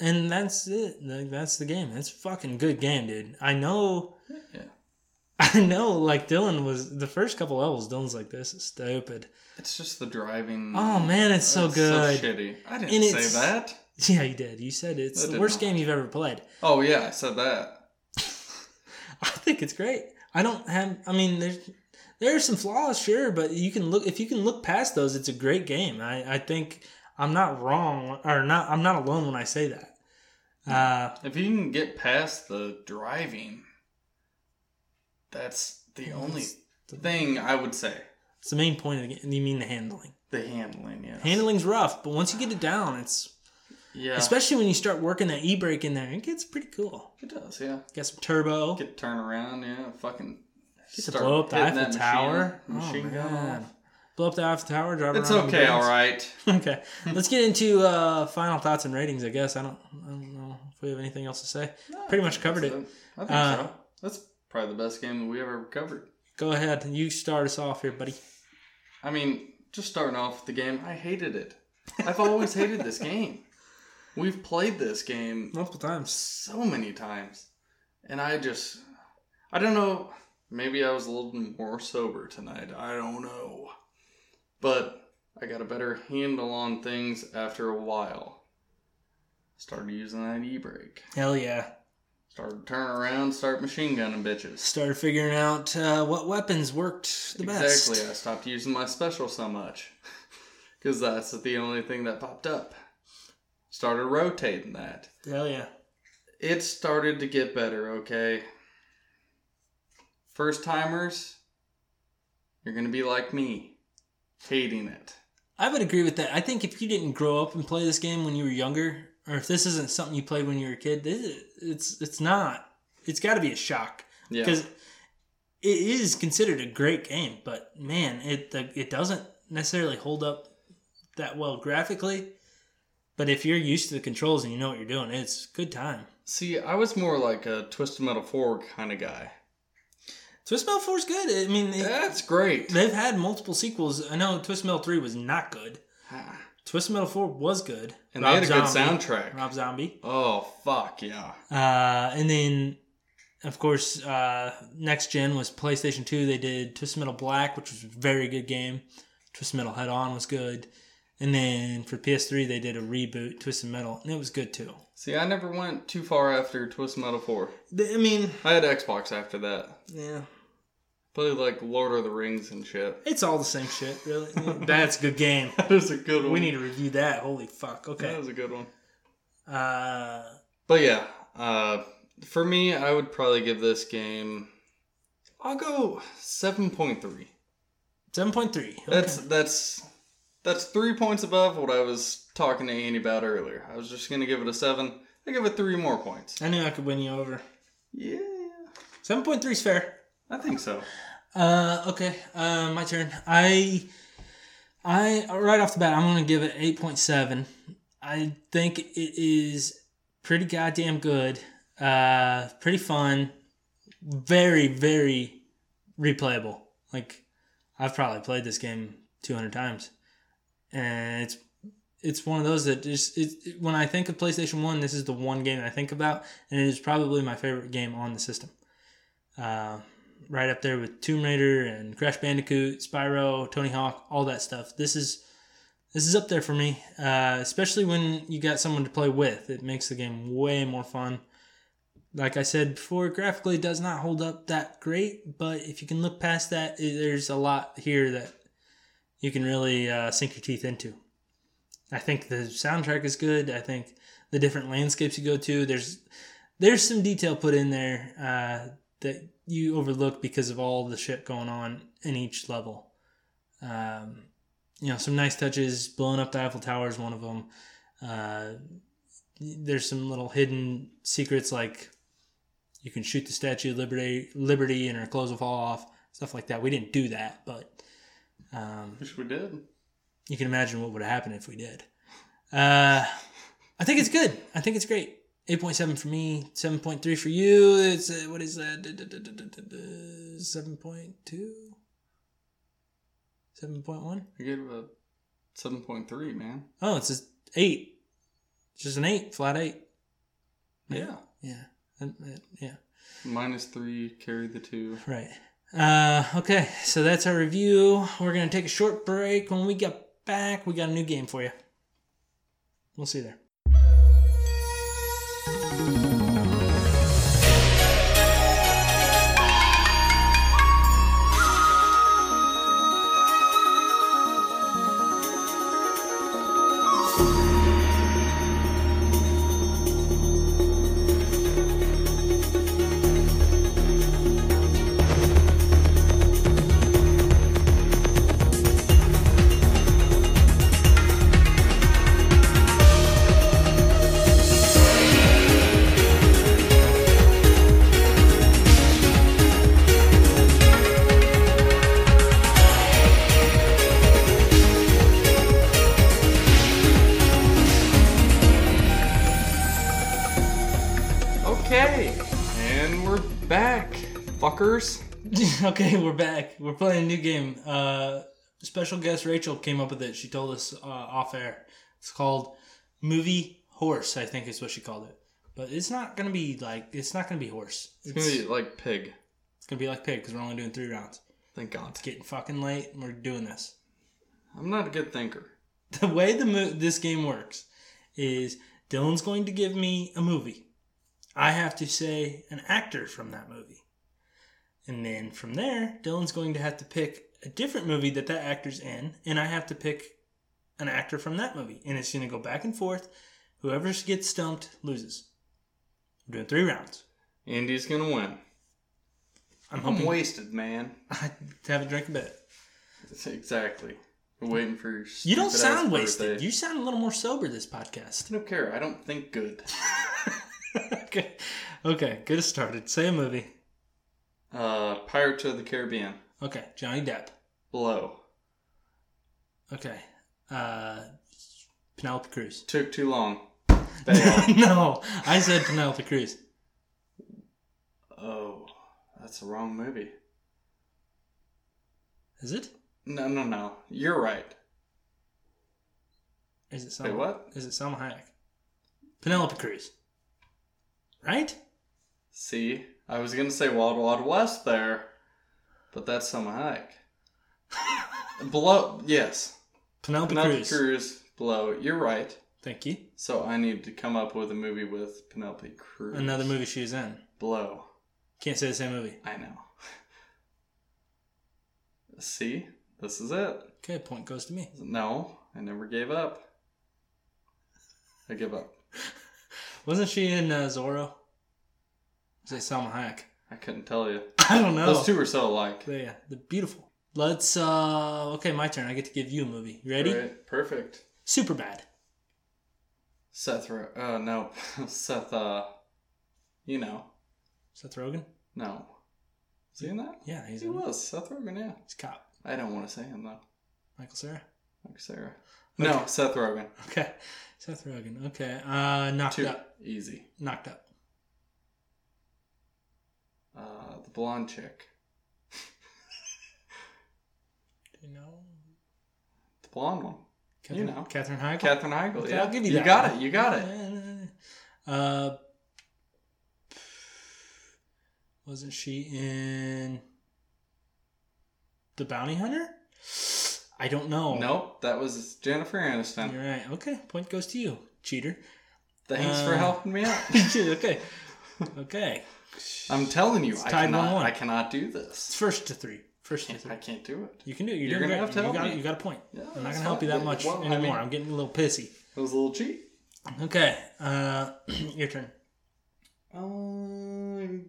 and that's it. Like, That's the game. It's a fucking good game, dude. I know. Yeah. I know. Like Dylan was the first couple levels. Dylan's like, "This is stupid." It's just the driving. Oh man, it's so good. So shitty. I didn't And say it's- that. Yeah, you did. You said it's I the worst not. game you've ever played. Oh yeah, I said that. I think it's great. I don't have. I mean, there's there are some flaws, sure, but you can look if you can look past those. It's a great game. I I think I'm not wrong or not. I'm not alone when I say that. Uh, If you can get past the driving, that's the only the, thing I would say. it's the main point of the game. You mean the handling? The handling, yeah. Handling's rough, but once you get it down, it's yeah, especially when you start working that e brake in there. It gets pretty cool. it does. Yeah, Got some turbo. get turn around. Yeah, fucking Get to blow up the Eiffel Tower. machine, machine oh gun man, off. Blow up the Eiffel Tower, drive It's around. in okay, all right. okay, let's get into uh, final thoughts and ratings. I guess I don't, I don't know if we have anything else to say. Pretty much covered it. I think Uh, so. That's probably the best game that we ever covered. Go ahead, you start us off here, buddy. I mean, just starting off the game, I hated it. I've always hated this game. We've played this game Multiple times. so many times. And I just, I don't know, maybe I was a little more sober tonight. I don't know. But I got a better handle on things after a while. Started using that e brake. Hell yeah. Started turning around, start machine gunning bitches. Started figuring out uh, what weapons worked the best. Exactly. I stopped using my special so much. Because that's the only thing that popped up. Started rotating that. Hell yeah. It started to get better, okay? First timers, you're going to be like me, hating it. I would agree with that. I think if you didn't grow up and play this game when you were younger, or if this isn't something you played when you were a kid, this, it's it's not. It's got to be a shock Yeah. because it is considered a great game, but man, it the, it doesn't necessarily hold up that well graphically. But if you're used to the controls and you know what you're doing, it's good time. See, I was more like a Twisted Metal 4 kind of guy. Twist Metal 4 is good. I mean, it- That's great. they've had multiple sequels. I know Twist Metal 3 was not good. Twist Metal 4 was good. And Rob they had a good Zombie- soundtrack. Rob Zombie. Oh, fuck yeah. Uh, and then, of course, uh, next gen was PlayStation 2. They did Twist Metal Black, which was a very good game. Twist Metal Head On was good. And then for PS3, they did a reboot, Twisted Metal, and it was good too. See, I never went too far after Twisted Metal 4. I mean, I had Xbox after that. yeah, Played like Lord of the Rings and shit. it's all the same shit, really. That's a good game. That is a good one. We need to review that. Holy fuck. Okay. That was a good one. Uh, But yeah, uh, for me, I would probably give this game. I'll go seven point three. 7.3. Okay. That's that's that's three points above what I was talking to Andy about earlier. I was just gonna give it a seven. I give it three more points. I knew I could win you over. Yeah, 7.3 is fair. I think so. Uh, okay. Uh, my turn. I, I right off the bat, I'm gonna give it eight point seven. I think it is pretty goddamn good. Uh, pretty fun. Very, very replayable. Like, I've probably played this game 200 times, and it's it's one of those that just it, when I think of PlayStation One, this is the one game I think about, and it is probably my favorite game on the system. Uh, right up there with Tomb Raider and Crash Bandicoot, Spyro, Tony Hawk, all that stuff. This is this is up there for me, uh, especially when you got someone to play with. It makes the game way more fun. Like I said before, graphically does not hold up that great, but if you can look past that, there's a lot here that you can really uh, sink your teeth into. I think the soundtrack is good. I think the different landscapes you go to, there's there's some detail put in there uh, that you overlook because of all the shit going on in each level. Um, you know, some nice touches. Blowing up the Eiffel Tower is one of them. Uh, there's some little hidden secrets like you can shoot the Statue of Liberty, Liberty, and her clothes will fall off. Stuff like that. We didn't do that, but um, Wish we did. you can imagine what would happen if we did. Uh, I think it's good. I think it's great. 8.7 for me, 7.3 for you. It's uh, what is that? 7.2? 7.1? I gave it a seven point three, man. Oh, it's just 8. It's just an 8, flat 8. Yeah. Yeah. Uh, uh, Yeah. Minus three, carry the two. Right. Uh, okay, so that's our review. We're going to take a short break. When we get back, we got a new game for you. We'll see you there. okay, we're back. We're playing a new game. Uh, special guest Rachel came up with it. She told us uh, off air. It's called Movie Horse. I think is what she called it. But it's not gonna be like it's not gonna be horse. It's gonna be like pig. it's gonna be like pig because we're only doing three rounds. Thank God. It's getting fucking late. and We're doing this. I'm not a good thinker. the way the mo- this game works is Dylan's going to give me a movie. I have to say an actor from that movie. And then from there, Dylan's going to have to pick a different movie that that actor's in, and I have to pick an actor from that movie. And it's going to go back and forth. Whoever gets stumped loses. We're doing three rounds. Andy's gonna win. I'm I'm hoping wasted, man. I haven't drink a bit. Exactly. We're waiting for your. You don't sound wasted. birthday. You sound a little more sober this podcast. I don't care. I don't think good. okay. Okay, get us started. Say a movie. Uh, Pirates of the Caribbean. Okay, Johnny Depp. Blow. Okay. Uh Penelope Cruz. Took too long. No, I said Penelope Cruz. oh, that's the wrong movie. Is it? No, no, no. You're right. Is it Salma? Wait, what? Is it Salma Hayek? Penelope Cruz. Right? See, I was gonna say Wild Wild West there, but that's some Hayek. Blow. Yes. Penelope, Penelope Cruz. Cruz. Blow. You're right. Thank you. So I need to come up with a movie with Penelope Cruz. Another movie she was in. Blow. Can't say the same movie. I know. See, this is it. Okay, point goes to me. No, I never gave up. I give up. Wasn't she in uh, Zorro? Was it Salma Hayek? I couldn't tell you. I don't know. Those two are so alike. But yeah, they're beautiful. Let's uh okay, my turn. I get to give you a movie. You ready? Right, perfect. Superbad. Seth, Ro- uh, no, Seth, uh, you know, Seth Rogen? no. Was he in that? Yeah, he's He in was, Seth Rogen, yeah. He's a cop. I don't want to say him, though. Michael Cera. Michael Cera. No, Seth Rogen. Okay. Seth Rogen. Okay. Uh knocked Two. up. Easy. Knocked up. Uh, the blonde chick. Do you know? The blonde one. Katherine, know. Katherine Heigl? Katherine Heigl, yeah. I'll give you You that got one. it, you got it. Uh, wasn't she in The Bounty Hunter? I don't know. Nope, that was Jennifer Aniston. You're right. Okay, point goes to you, cheater. Thanks for Uh, helping me out. okay. Okay. I'm telling you, I tied cannot, 1-1. I cannot do It's this. first to three. First to three. I can't do it. You can do it. You're, You're doing gonna great. have to you help got, me. You got a point. Yeah, I'm not that's to help you fine. that much Well, I anymore. mean- I'm getting a little pissy. It was a little cheat. Okay. Uh, your turn. Uh,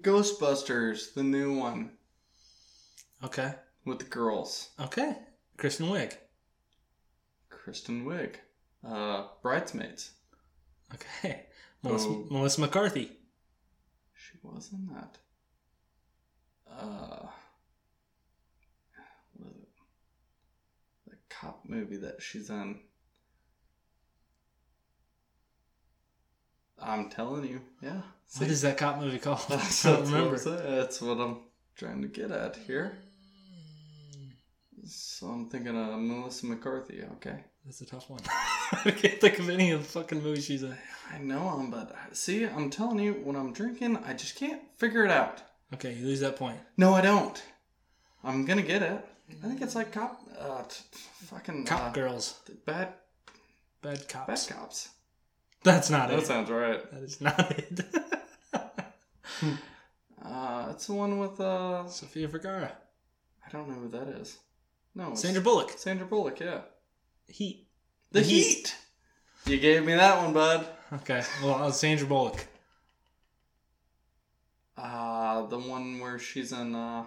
Ghostbusters, the new one Okay. with the girls. Okay. Kristen Wiig. Kristen Wiig. Uh, Bridesmaids. Okay. Melissa, Oh. Melissa McCarthy. Was in that. Uh, what is it? The cop movie that she's in. I'm telling you, yeah. What is that cop movie called? I don't that's what remember. saying. That's what I'm trying to get at here. So I'm thinking of Melissa McCarthy. Okay, That's a tough one. I can't think of any of the fucking movies she's in. I know I'm, but see, I'm telling you, when I'm drinking, I just can't figure it out. Okay, you lose that point. No, I don't. I'm gonna get it. I think it's like cop, uh, t- fucking Cop uh, girls. bad, Bad bad cops. cops. That's not it. That it. sounds right. That is not it. Uh, it's the one with uh, Sofia Vergara. I don't know who that is. No, it's Sandra Bullock. Sandra Bullock. Yeah, Heat. The, The heat. You gave me that one, bud. Okay, well, uh, Sandra Bullock. Uh, the one where she's in uh,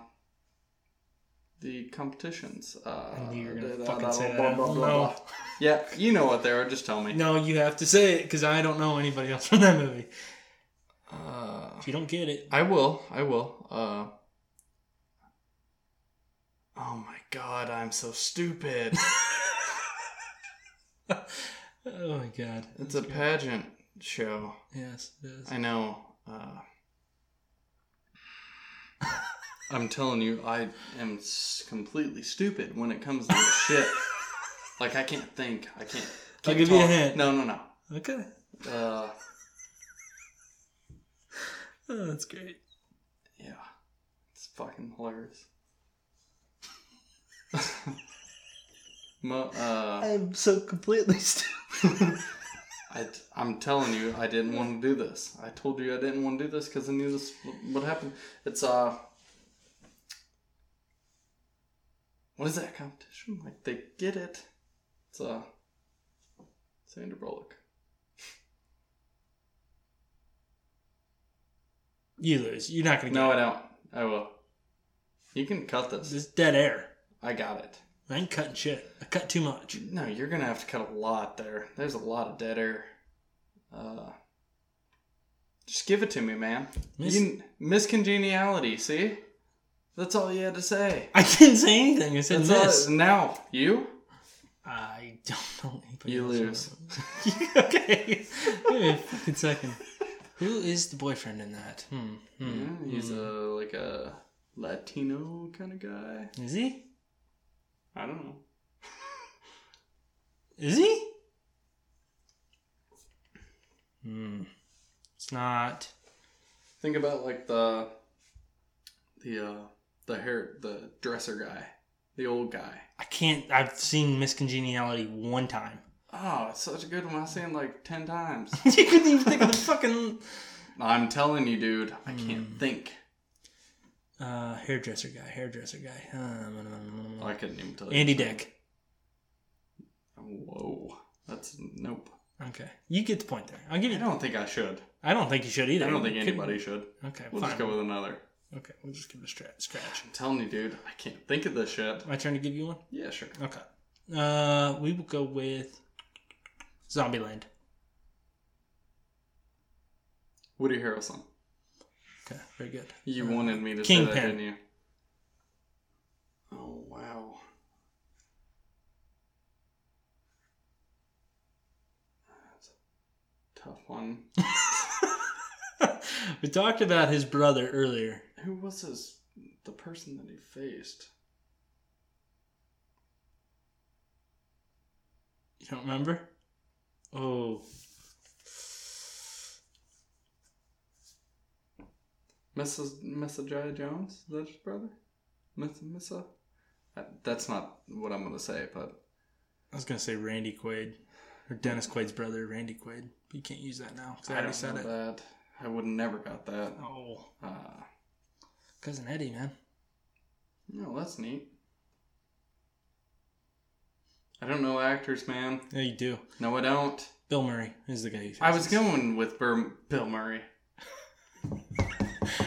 the competitions. Uh, I knew you were gonna da- fucking da- say blah, that. blah, blah, No. Yeah, you know what they are. Just tell me. No, you have to say it because I don't know anybody else from that movie. Uh, If you don't get it, I will. I will. Uh. Oh my god, I'm so stupid. oh my god, it's a pageant show. yes, it is. I know. Uh, I'm telling you, I am completely stupid when it comes to this shit. Like I can't think. I can't. I'll give you a talk. hint. No, no, no. Okay. Uh, Oh, that's great. yeah, it's fucking hilarious. Mo- uh, I'm so completely stupid. I, I'm telling you, I didn't want to do this. I told you I didn't want to do this because I knew this would happen. It's uh, what is that competition? Like they get it. It's uh, Sandra Bullock. You lose. You're not gonna get No, it. I don't. I will. You can cut this. This is dead air. I got it. I ain't cutting shit. I cut too much. No, you're gonna have to cut a lot there. There's a lot of dead air. Uh, just give it to me, man. Miss- You, Miss Congeniality. See, that's all you had to say. I didn't say anything. I said That's all. Now you. I don't know anybody You lose. okay. Give me a fucking second. Who is the boyfriend in that? Hmm. hmm. Yeah, he's a like a Latino kind of guy. Is he? I don't know. Is he? Hmm. It's not. Think about like the the uh the hair the dresser guy, the old guy. I can't. I've seen Miss Congeniality one time. Oh, it's such a good one. I've seen like ten times. you couldn't even think of the fucking I'm telling you, dude, I can't Hmm. think. Uh, hairdresser guy. Hairdresser guy. Um, I couldn't even tell you. Andy. Dick. Whoa, that's nope. Okay, you get the point there. I'll give you. I don't think I should. I don't think you should either. I don't think anybody should. Okay, We'll fine. just go with another. Okay, we'll just give it a scratch. Scratch. I'm telling you, dude, I can't think of this shit. My turn to give you one. Yeah, sure. Okay. Uh, we will go with Zombieland. Woody Harrelson. Okay, very good. You uh, wanted me to say Kingpin. that, didn't you? Oh wow. That's a tough one. we talked about his brother earlier. Who was his the person that he faced? You don't remember? Oh, Mrs. Missa Jai Jones? Is that his brother? Miss Missa? Uh, That's not what I'm gonna say, but I was gonna say Randy Quaid or Dennis Quaid's brother, Randy Quaid. But you can't use that now because I I already said know it. that. I would never got that. Oh, Uh, cousin Eddie, man. no, that's neat. I don't know actors, man. Yeah, you do. No, I don't. Bill Murray is the guy. I was going with Bill Murray.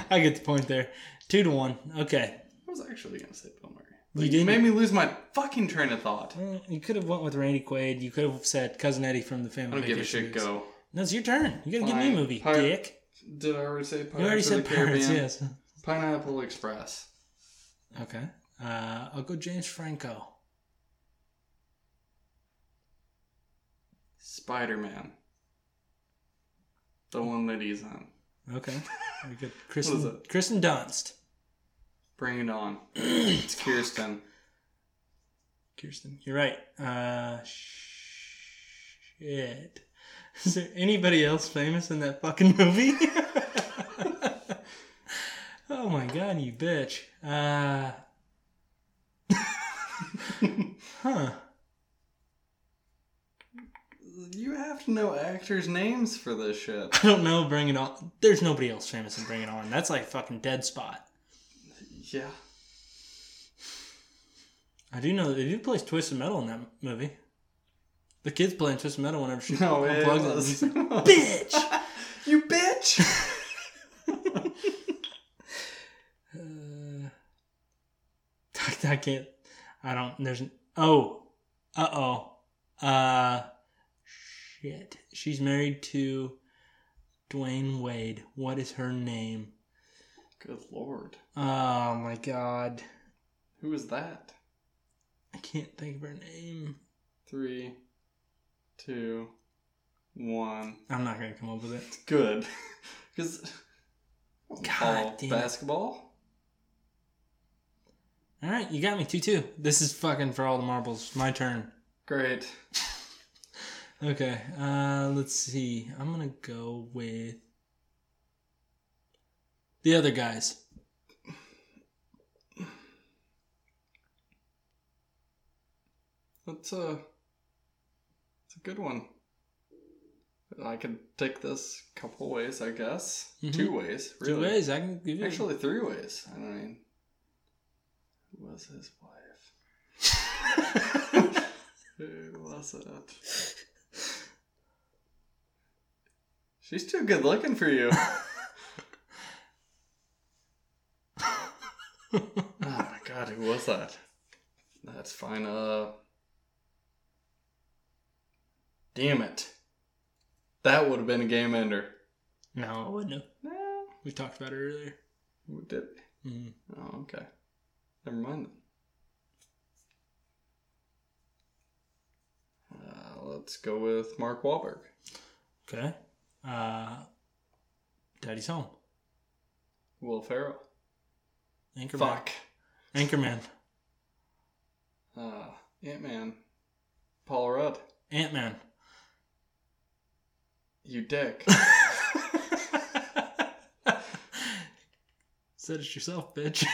I get the point there. Two to one. Okay. I was actually gonna say Bill Murray. You But you didn't? made me lose my fucking train of thought. You could have went with Randy Quaid. You could have said cousin Eddie from the I Family don't give a shit. movies. Go. No, it's your turn. You gotta give me a movie, Pirate- Dick. Did I already say Pirates You already said Pirates, Caribbean? yes. Pineapple Express. Okay. Uh, I'll go James Franco. Spider Man. The one that he's on. Okay. Good. is Kristen? Kristen Dunst. Bring it on. it's Kirsten. Kirsten, you're right. Uh, shit. Is there anybody else famous in that fucking movie? oh my god, you bitch. Uh, huh. You have to know actors' names for this shit. I don't know. Bring it on. There's nobody else famous in Bring It On. That's like fucking dead spot. Yeah. I do know that they do play Twisted Metal in that movie. The kid's playing Twisted Metal whenever she No, unplugs it. He's like, Bitch! you bitch! Uh, I can't. I don't. There's. Oh. Uh oh. Uh. Shit. She's married to Dwyane Wade. What is her name? Good lord. Oh my god. Who is that? I can't think of her name. Three, two, one. I'm not gonna come up with it. Good. Because God basketball. All right, you got me two two. This is fucking for all the marbles. My turn. Great. Okay, uh, let's see. I'm gonna go with the other guys. That's a, it's a good one. I can take this a couple ways, I guess. Two ways, really. Two ways. I can give you. Actually, three ways. I mean, who was his wife? who was it? She's too good looking for you. oh my god, who was that? That's fine. Uh, damn it. That would have been a game ender. no, I wouldn't have. Nah, We talked about it earlier. we did. Mhm. Oh, okay. Never mind then. Uh, let's go with Mark Wahlberg. Okay. Uh, Daddy's home. Will Ferrell. Anchorman. Fuck. Anchorman. Uh, Ant Man. Paul Rudd. Ant Man. You dick. Said it yourself, bitch.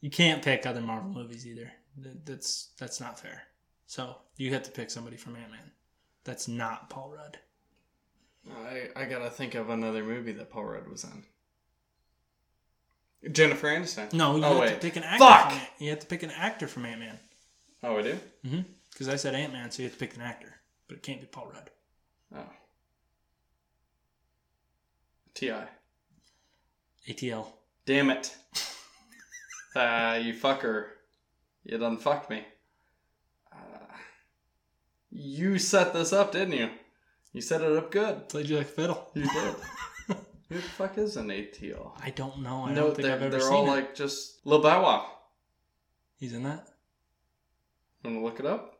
you can't pick other Marvel movies either. That's that's not fair. So you have to pick somebody from Ant Man. That's not Paul Rudd. I I gotta think of another movie that Paul Rudd was in. Jennifer Aniston. No, you oh, have wait. to pick an actor. Fuck! From, Ant- you have to pick an actor from Ant Man. Oh, I do. Mm-hmm. Because I said Ant Man, so you have to pick an actor, but it can't be Paul Rudd. Oh. T.I. ATL. Damn it. uh, you fucker. You done fucked me. Uh, you set this up, didn't you? You set it up good. Played you like fiddle. You did. Who the fuck is an ATL? I don't know. I no, don't think they're, I've ever they're seen all it. like just Lil Bow Wow. He's in that. Want to look it up?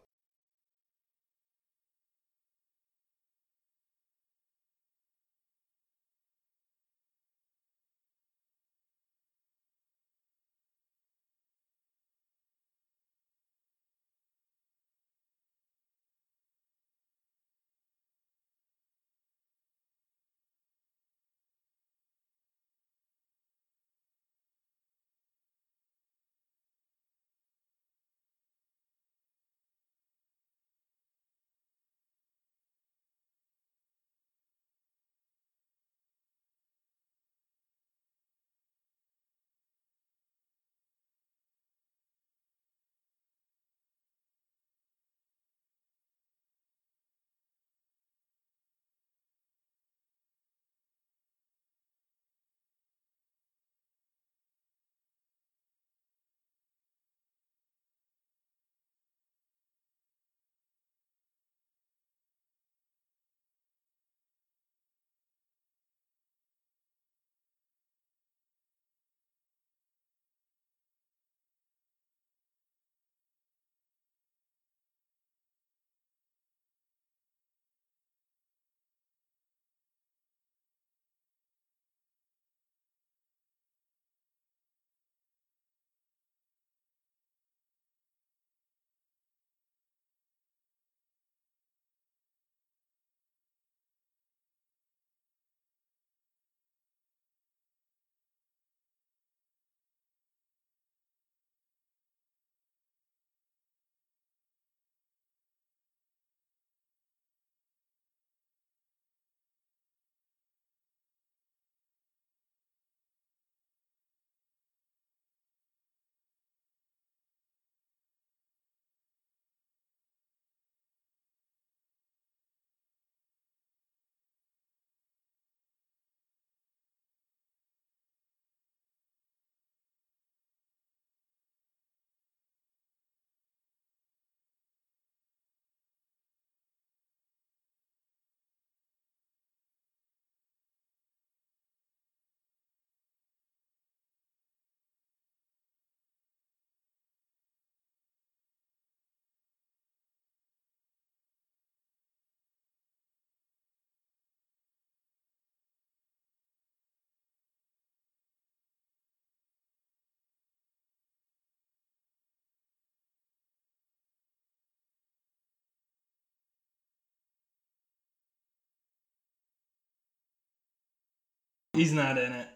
He's not in it.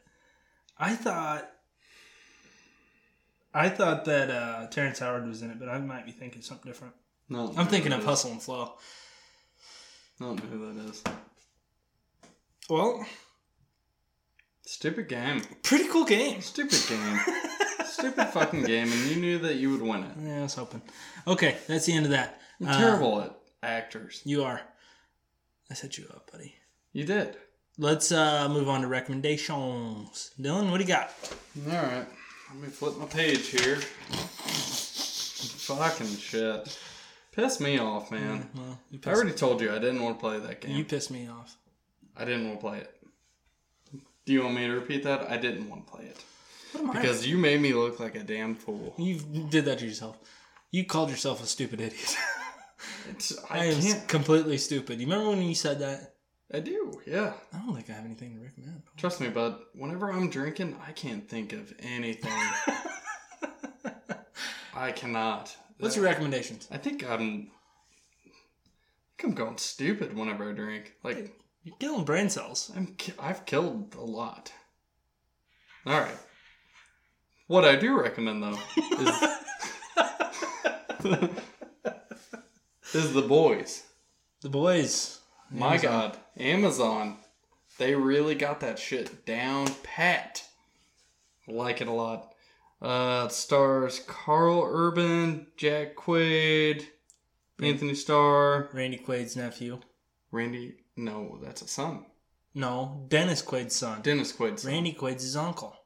I thought. I thought that uh, Terrence Howard was in it, but I might be thinking something different. No, I'm thinking of Hustle and Flow. I don't know who that is. Well, Stupid game. pretty cool game. Stupid game. Stupid fucking game, and you knew that you would win it. Yeah, I was hoping. Okay, that's the end of that. I'm Uh, terrible at actors. You are. I set you up, buddy. You did. Let's uh, move on to recommendations. Dylan, what do you got? All right. Let me flip my page here. Fucking shit. Piss me off, man. Well, you I already told you I didn't want to play that game. you pissed me off. I didn't want to play it. Do you want me to repeat that? I didn't want to play it. Am I? Because you made me look like a damn fool. You did that to yourself. You called yourself a stupid idiot. It's, I I am completely stupid. You remember when you said that? I do, yeah. I don't think I have anything to recommend. Trust me, bud. Whenever I'm drinking, I can't think of anything. I cannot. What's your uh, recommendations? I think I'm. I think I'm going stupid whenever I drink. Like You're killing brain cells. I'm. ki- I've killed a lot. All right. What I do recommend though is is the boys. The boys. My Amazon. God, Amazon. They really got that shit down pat. Like it a lot. Uh, it stars Karl Urban, Jack Quaid, Anthony Starr, Randy Quaid's nephew. Randy. No, that's a son. No, Dennis Quaid's son. Dennis Quaid's son. Randy Quaid's his uncle.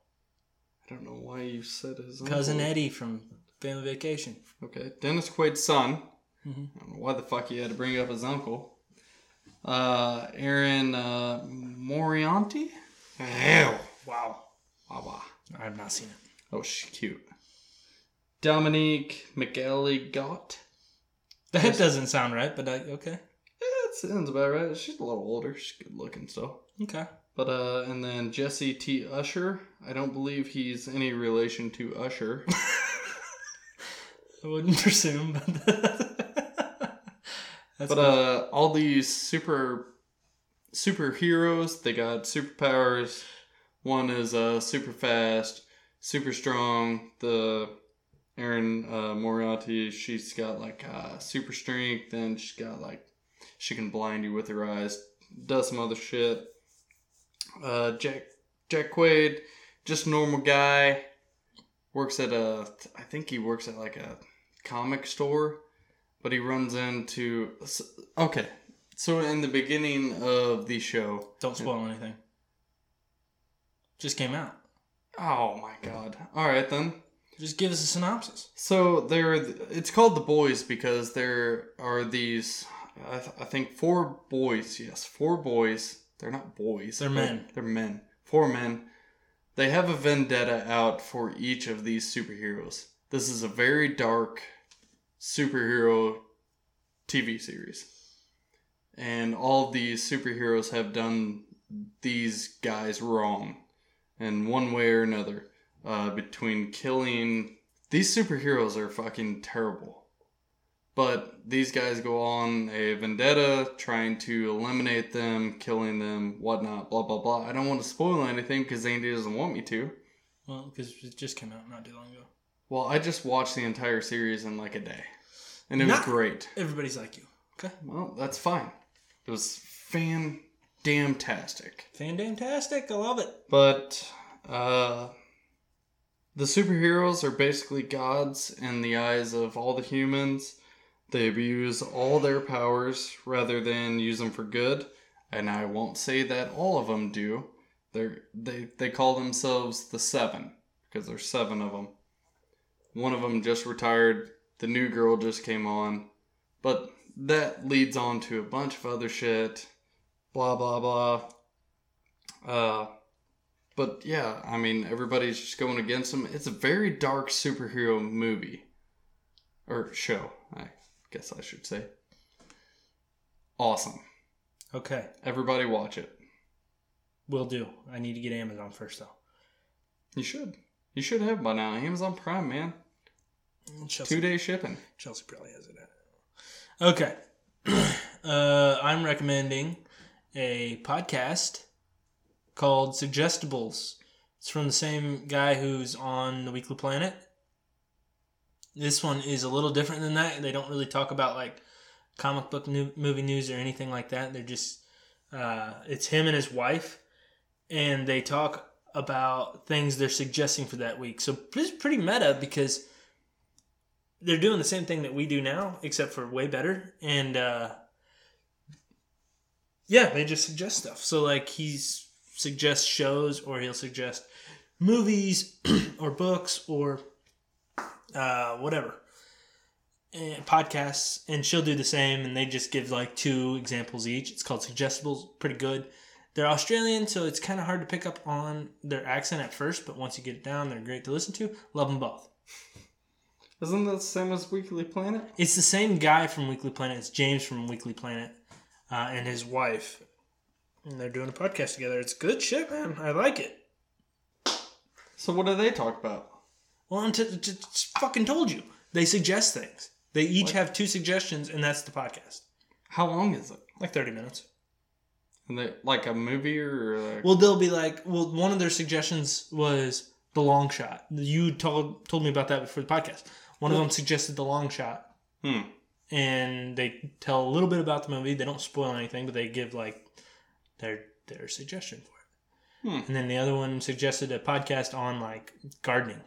I don't know why you said his Cousin uncle. Eddie from Family Vacation. Okay, Dennis Quaid's son. Mhm. I don't know why the fuck you had to bring up his uncle. Uh, Erin uh, Moriarty. Ew. Wow. Wah, wah. I have not seen it. Oh, she's cute. Dominique McElligott. That doesn't sound right, but I, okay. Yeah, it sounds about right. She's a little older. She's good looking still. Okay. But uh, and then Jesse T. Usher. I don't believe he's any relation to Usher. I wouldn't presume, but that's But uh, all these super superheroes, they got superpowers. One is uh super fast, super strong. The Erin uh, Moriarty, she's got like uh, super strength, and she's got like she can blind you with her eyes. Does some other shit. Uh, Jack Jack Quaid, just normal guy. Works at a, I think he works at like a comic store but he runs into okay so in the beginning of the show don't spoil anything. Just came out. oh my god all right then Just give us a synopsis. so there it's called the boys because there are these I, th- I think four boys yes four boys they're not boys They're men. they're men four men they have a vendetta out for each of these superheroes this is a very dark superhero TV series. And all of these superheroes have done these guys wrong in one way or another. Uh, between killing. These superheroes are fucking terrible. But these guys go on a vendetta trying to eliminate them, killing them, whatnot, blah, blah, blah. I don't want to spoil anything because Andy doesn't want me to. Well, because it just came out not too long ago. Well, I just watched the entire series in like a day. And it was great. Everybody's like you. Okay. Well, that's fine. It was fan damn tastic. Fantastic. I love it. But uh the superheroes are basically gods in the eyes of all the humans. They abuse all their powers rather than use them for good. And I won't say that all of them do. They're, they they call themselves the Seven because there's seven of them. One of them just retired. The new girl just came on, but that leads on to a bunch of other shit. Blah blah blah. Uh, but yeah, I mean, everybody's just going against them. It's a very dark superhero movie. Or show, I guess I should say. Awesome. Okay. Everybody watch it. Will do. I need to get Amazon first, though. You should. You should have by now. Amazon Prime, man. Chelsea, Two day shipping. Chelsea probably has it. Okay. uh, I'm recommending a podcast called Suggestibles. It's from the same guy who's on the Weekly Planet. This one is a little different than that. They don't really talk about like comic book new, movie news or anything like that. They're just uh, it's him and his wife, and they talk about things they're suggesting for that week. So it's pretty meta because they're doing the same thing that we do now, except for way better. And uh, yeah, they just suggest stuff. So like he suggests shows, or he'll suggest movies, or books, or uh, whatever and podcasts, and she'll do the same. And they just give like two examples each. It's called Suggestibles. Pretty good. They're Australian, so it's kind of hard to pick up on their accent at first, but once you get it down, they're great to listen to. Love them both. Isn't that the same as Weekly Planet? It's the same guy from Weekly Planet. It's James from Weekly Planet uh, and his wife. And they're doing a podcast together. It's good shit, man. I like it. So what do they talk about? Well, I'm t- t- fucking told you. They suggest things. They each have two suggestions, and that's the podcast. How long is it? Like 30 minutes. And they like a movie or like, Well, they'll be like, well, one of their suggestions was the long shot. You told told me about that before the podcast. One of them suggested the long shot, hmm. and they tell a little bit about the movie. They don't spoil anything, but they give like their their suggestion for it. Hmm. And then the other one suggested a podcast on like gardening,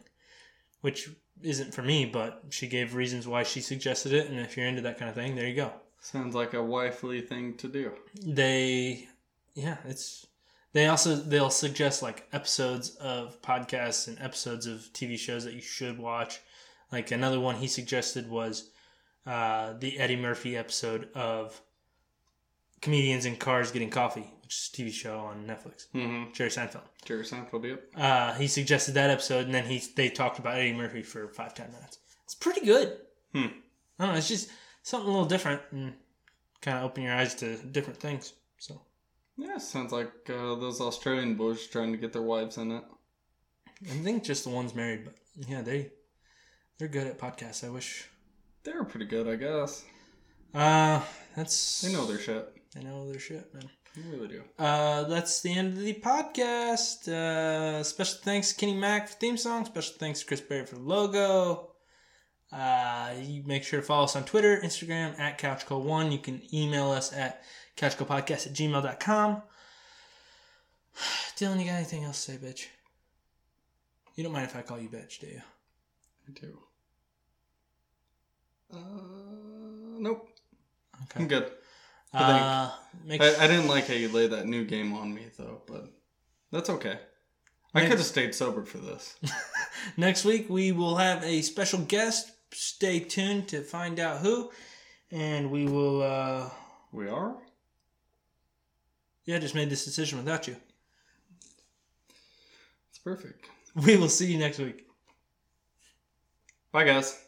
which isn't for me, but she gave reasons why she suggested it. And if you're into that kind of thing, there you go. Sounds like a wifely thing to do. they yeah it's they also they'll suggest like episodes of podcasts and episodes of tv shows that you should watch like another one he suggested was uh, the eddie murphy episode of comedians in cars getting coffee which is a tv show on netflix Mm-hmm. jerry seinfeld Jerry Seinfeld, yep. uh, he suggested that episode and then he they talked about eddie murphy for five ten minutes it's pretty good Hmm. i don't know it's just something a little different and kind of open your eyes to different things so Yeah, sounds like uh, those Australian boys trying to get their wives in it. I think just the ones married, but yeah, they they're good at podcasts. I wish. They were pretty good, I guess. Uh, that's They know their shit. they know their shit, man. They really do. Uh, that's the end of the podcast. Uh, special thanks to Kenny Mack for theme song. Special thanks to Chris Berry for logo. Uh, you make sure to follow us on Twitter, Instagram at CouchCo1. You can email us at couchcopodcast at gmail.com. Dylan, you got anything else to say, bitch? You don't mind if I call you bitch, do you? I do. Uh, nope. Okay. I'm good. Uh, make I, I didn't like how you laid that new game on me, though, but that's okay. I could have stayed sober for this. Next week we will have a special guest. Stay tuned to find out who, and we will. uh We are? Yeah, just made this decision without you. It's perfect. We will see you next week. Bye, guys.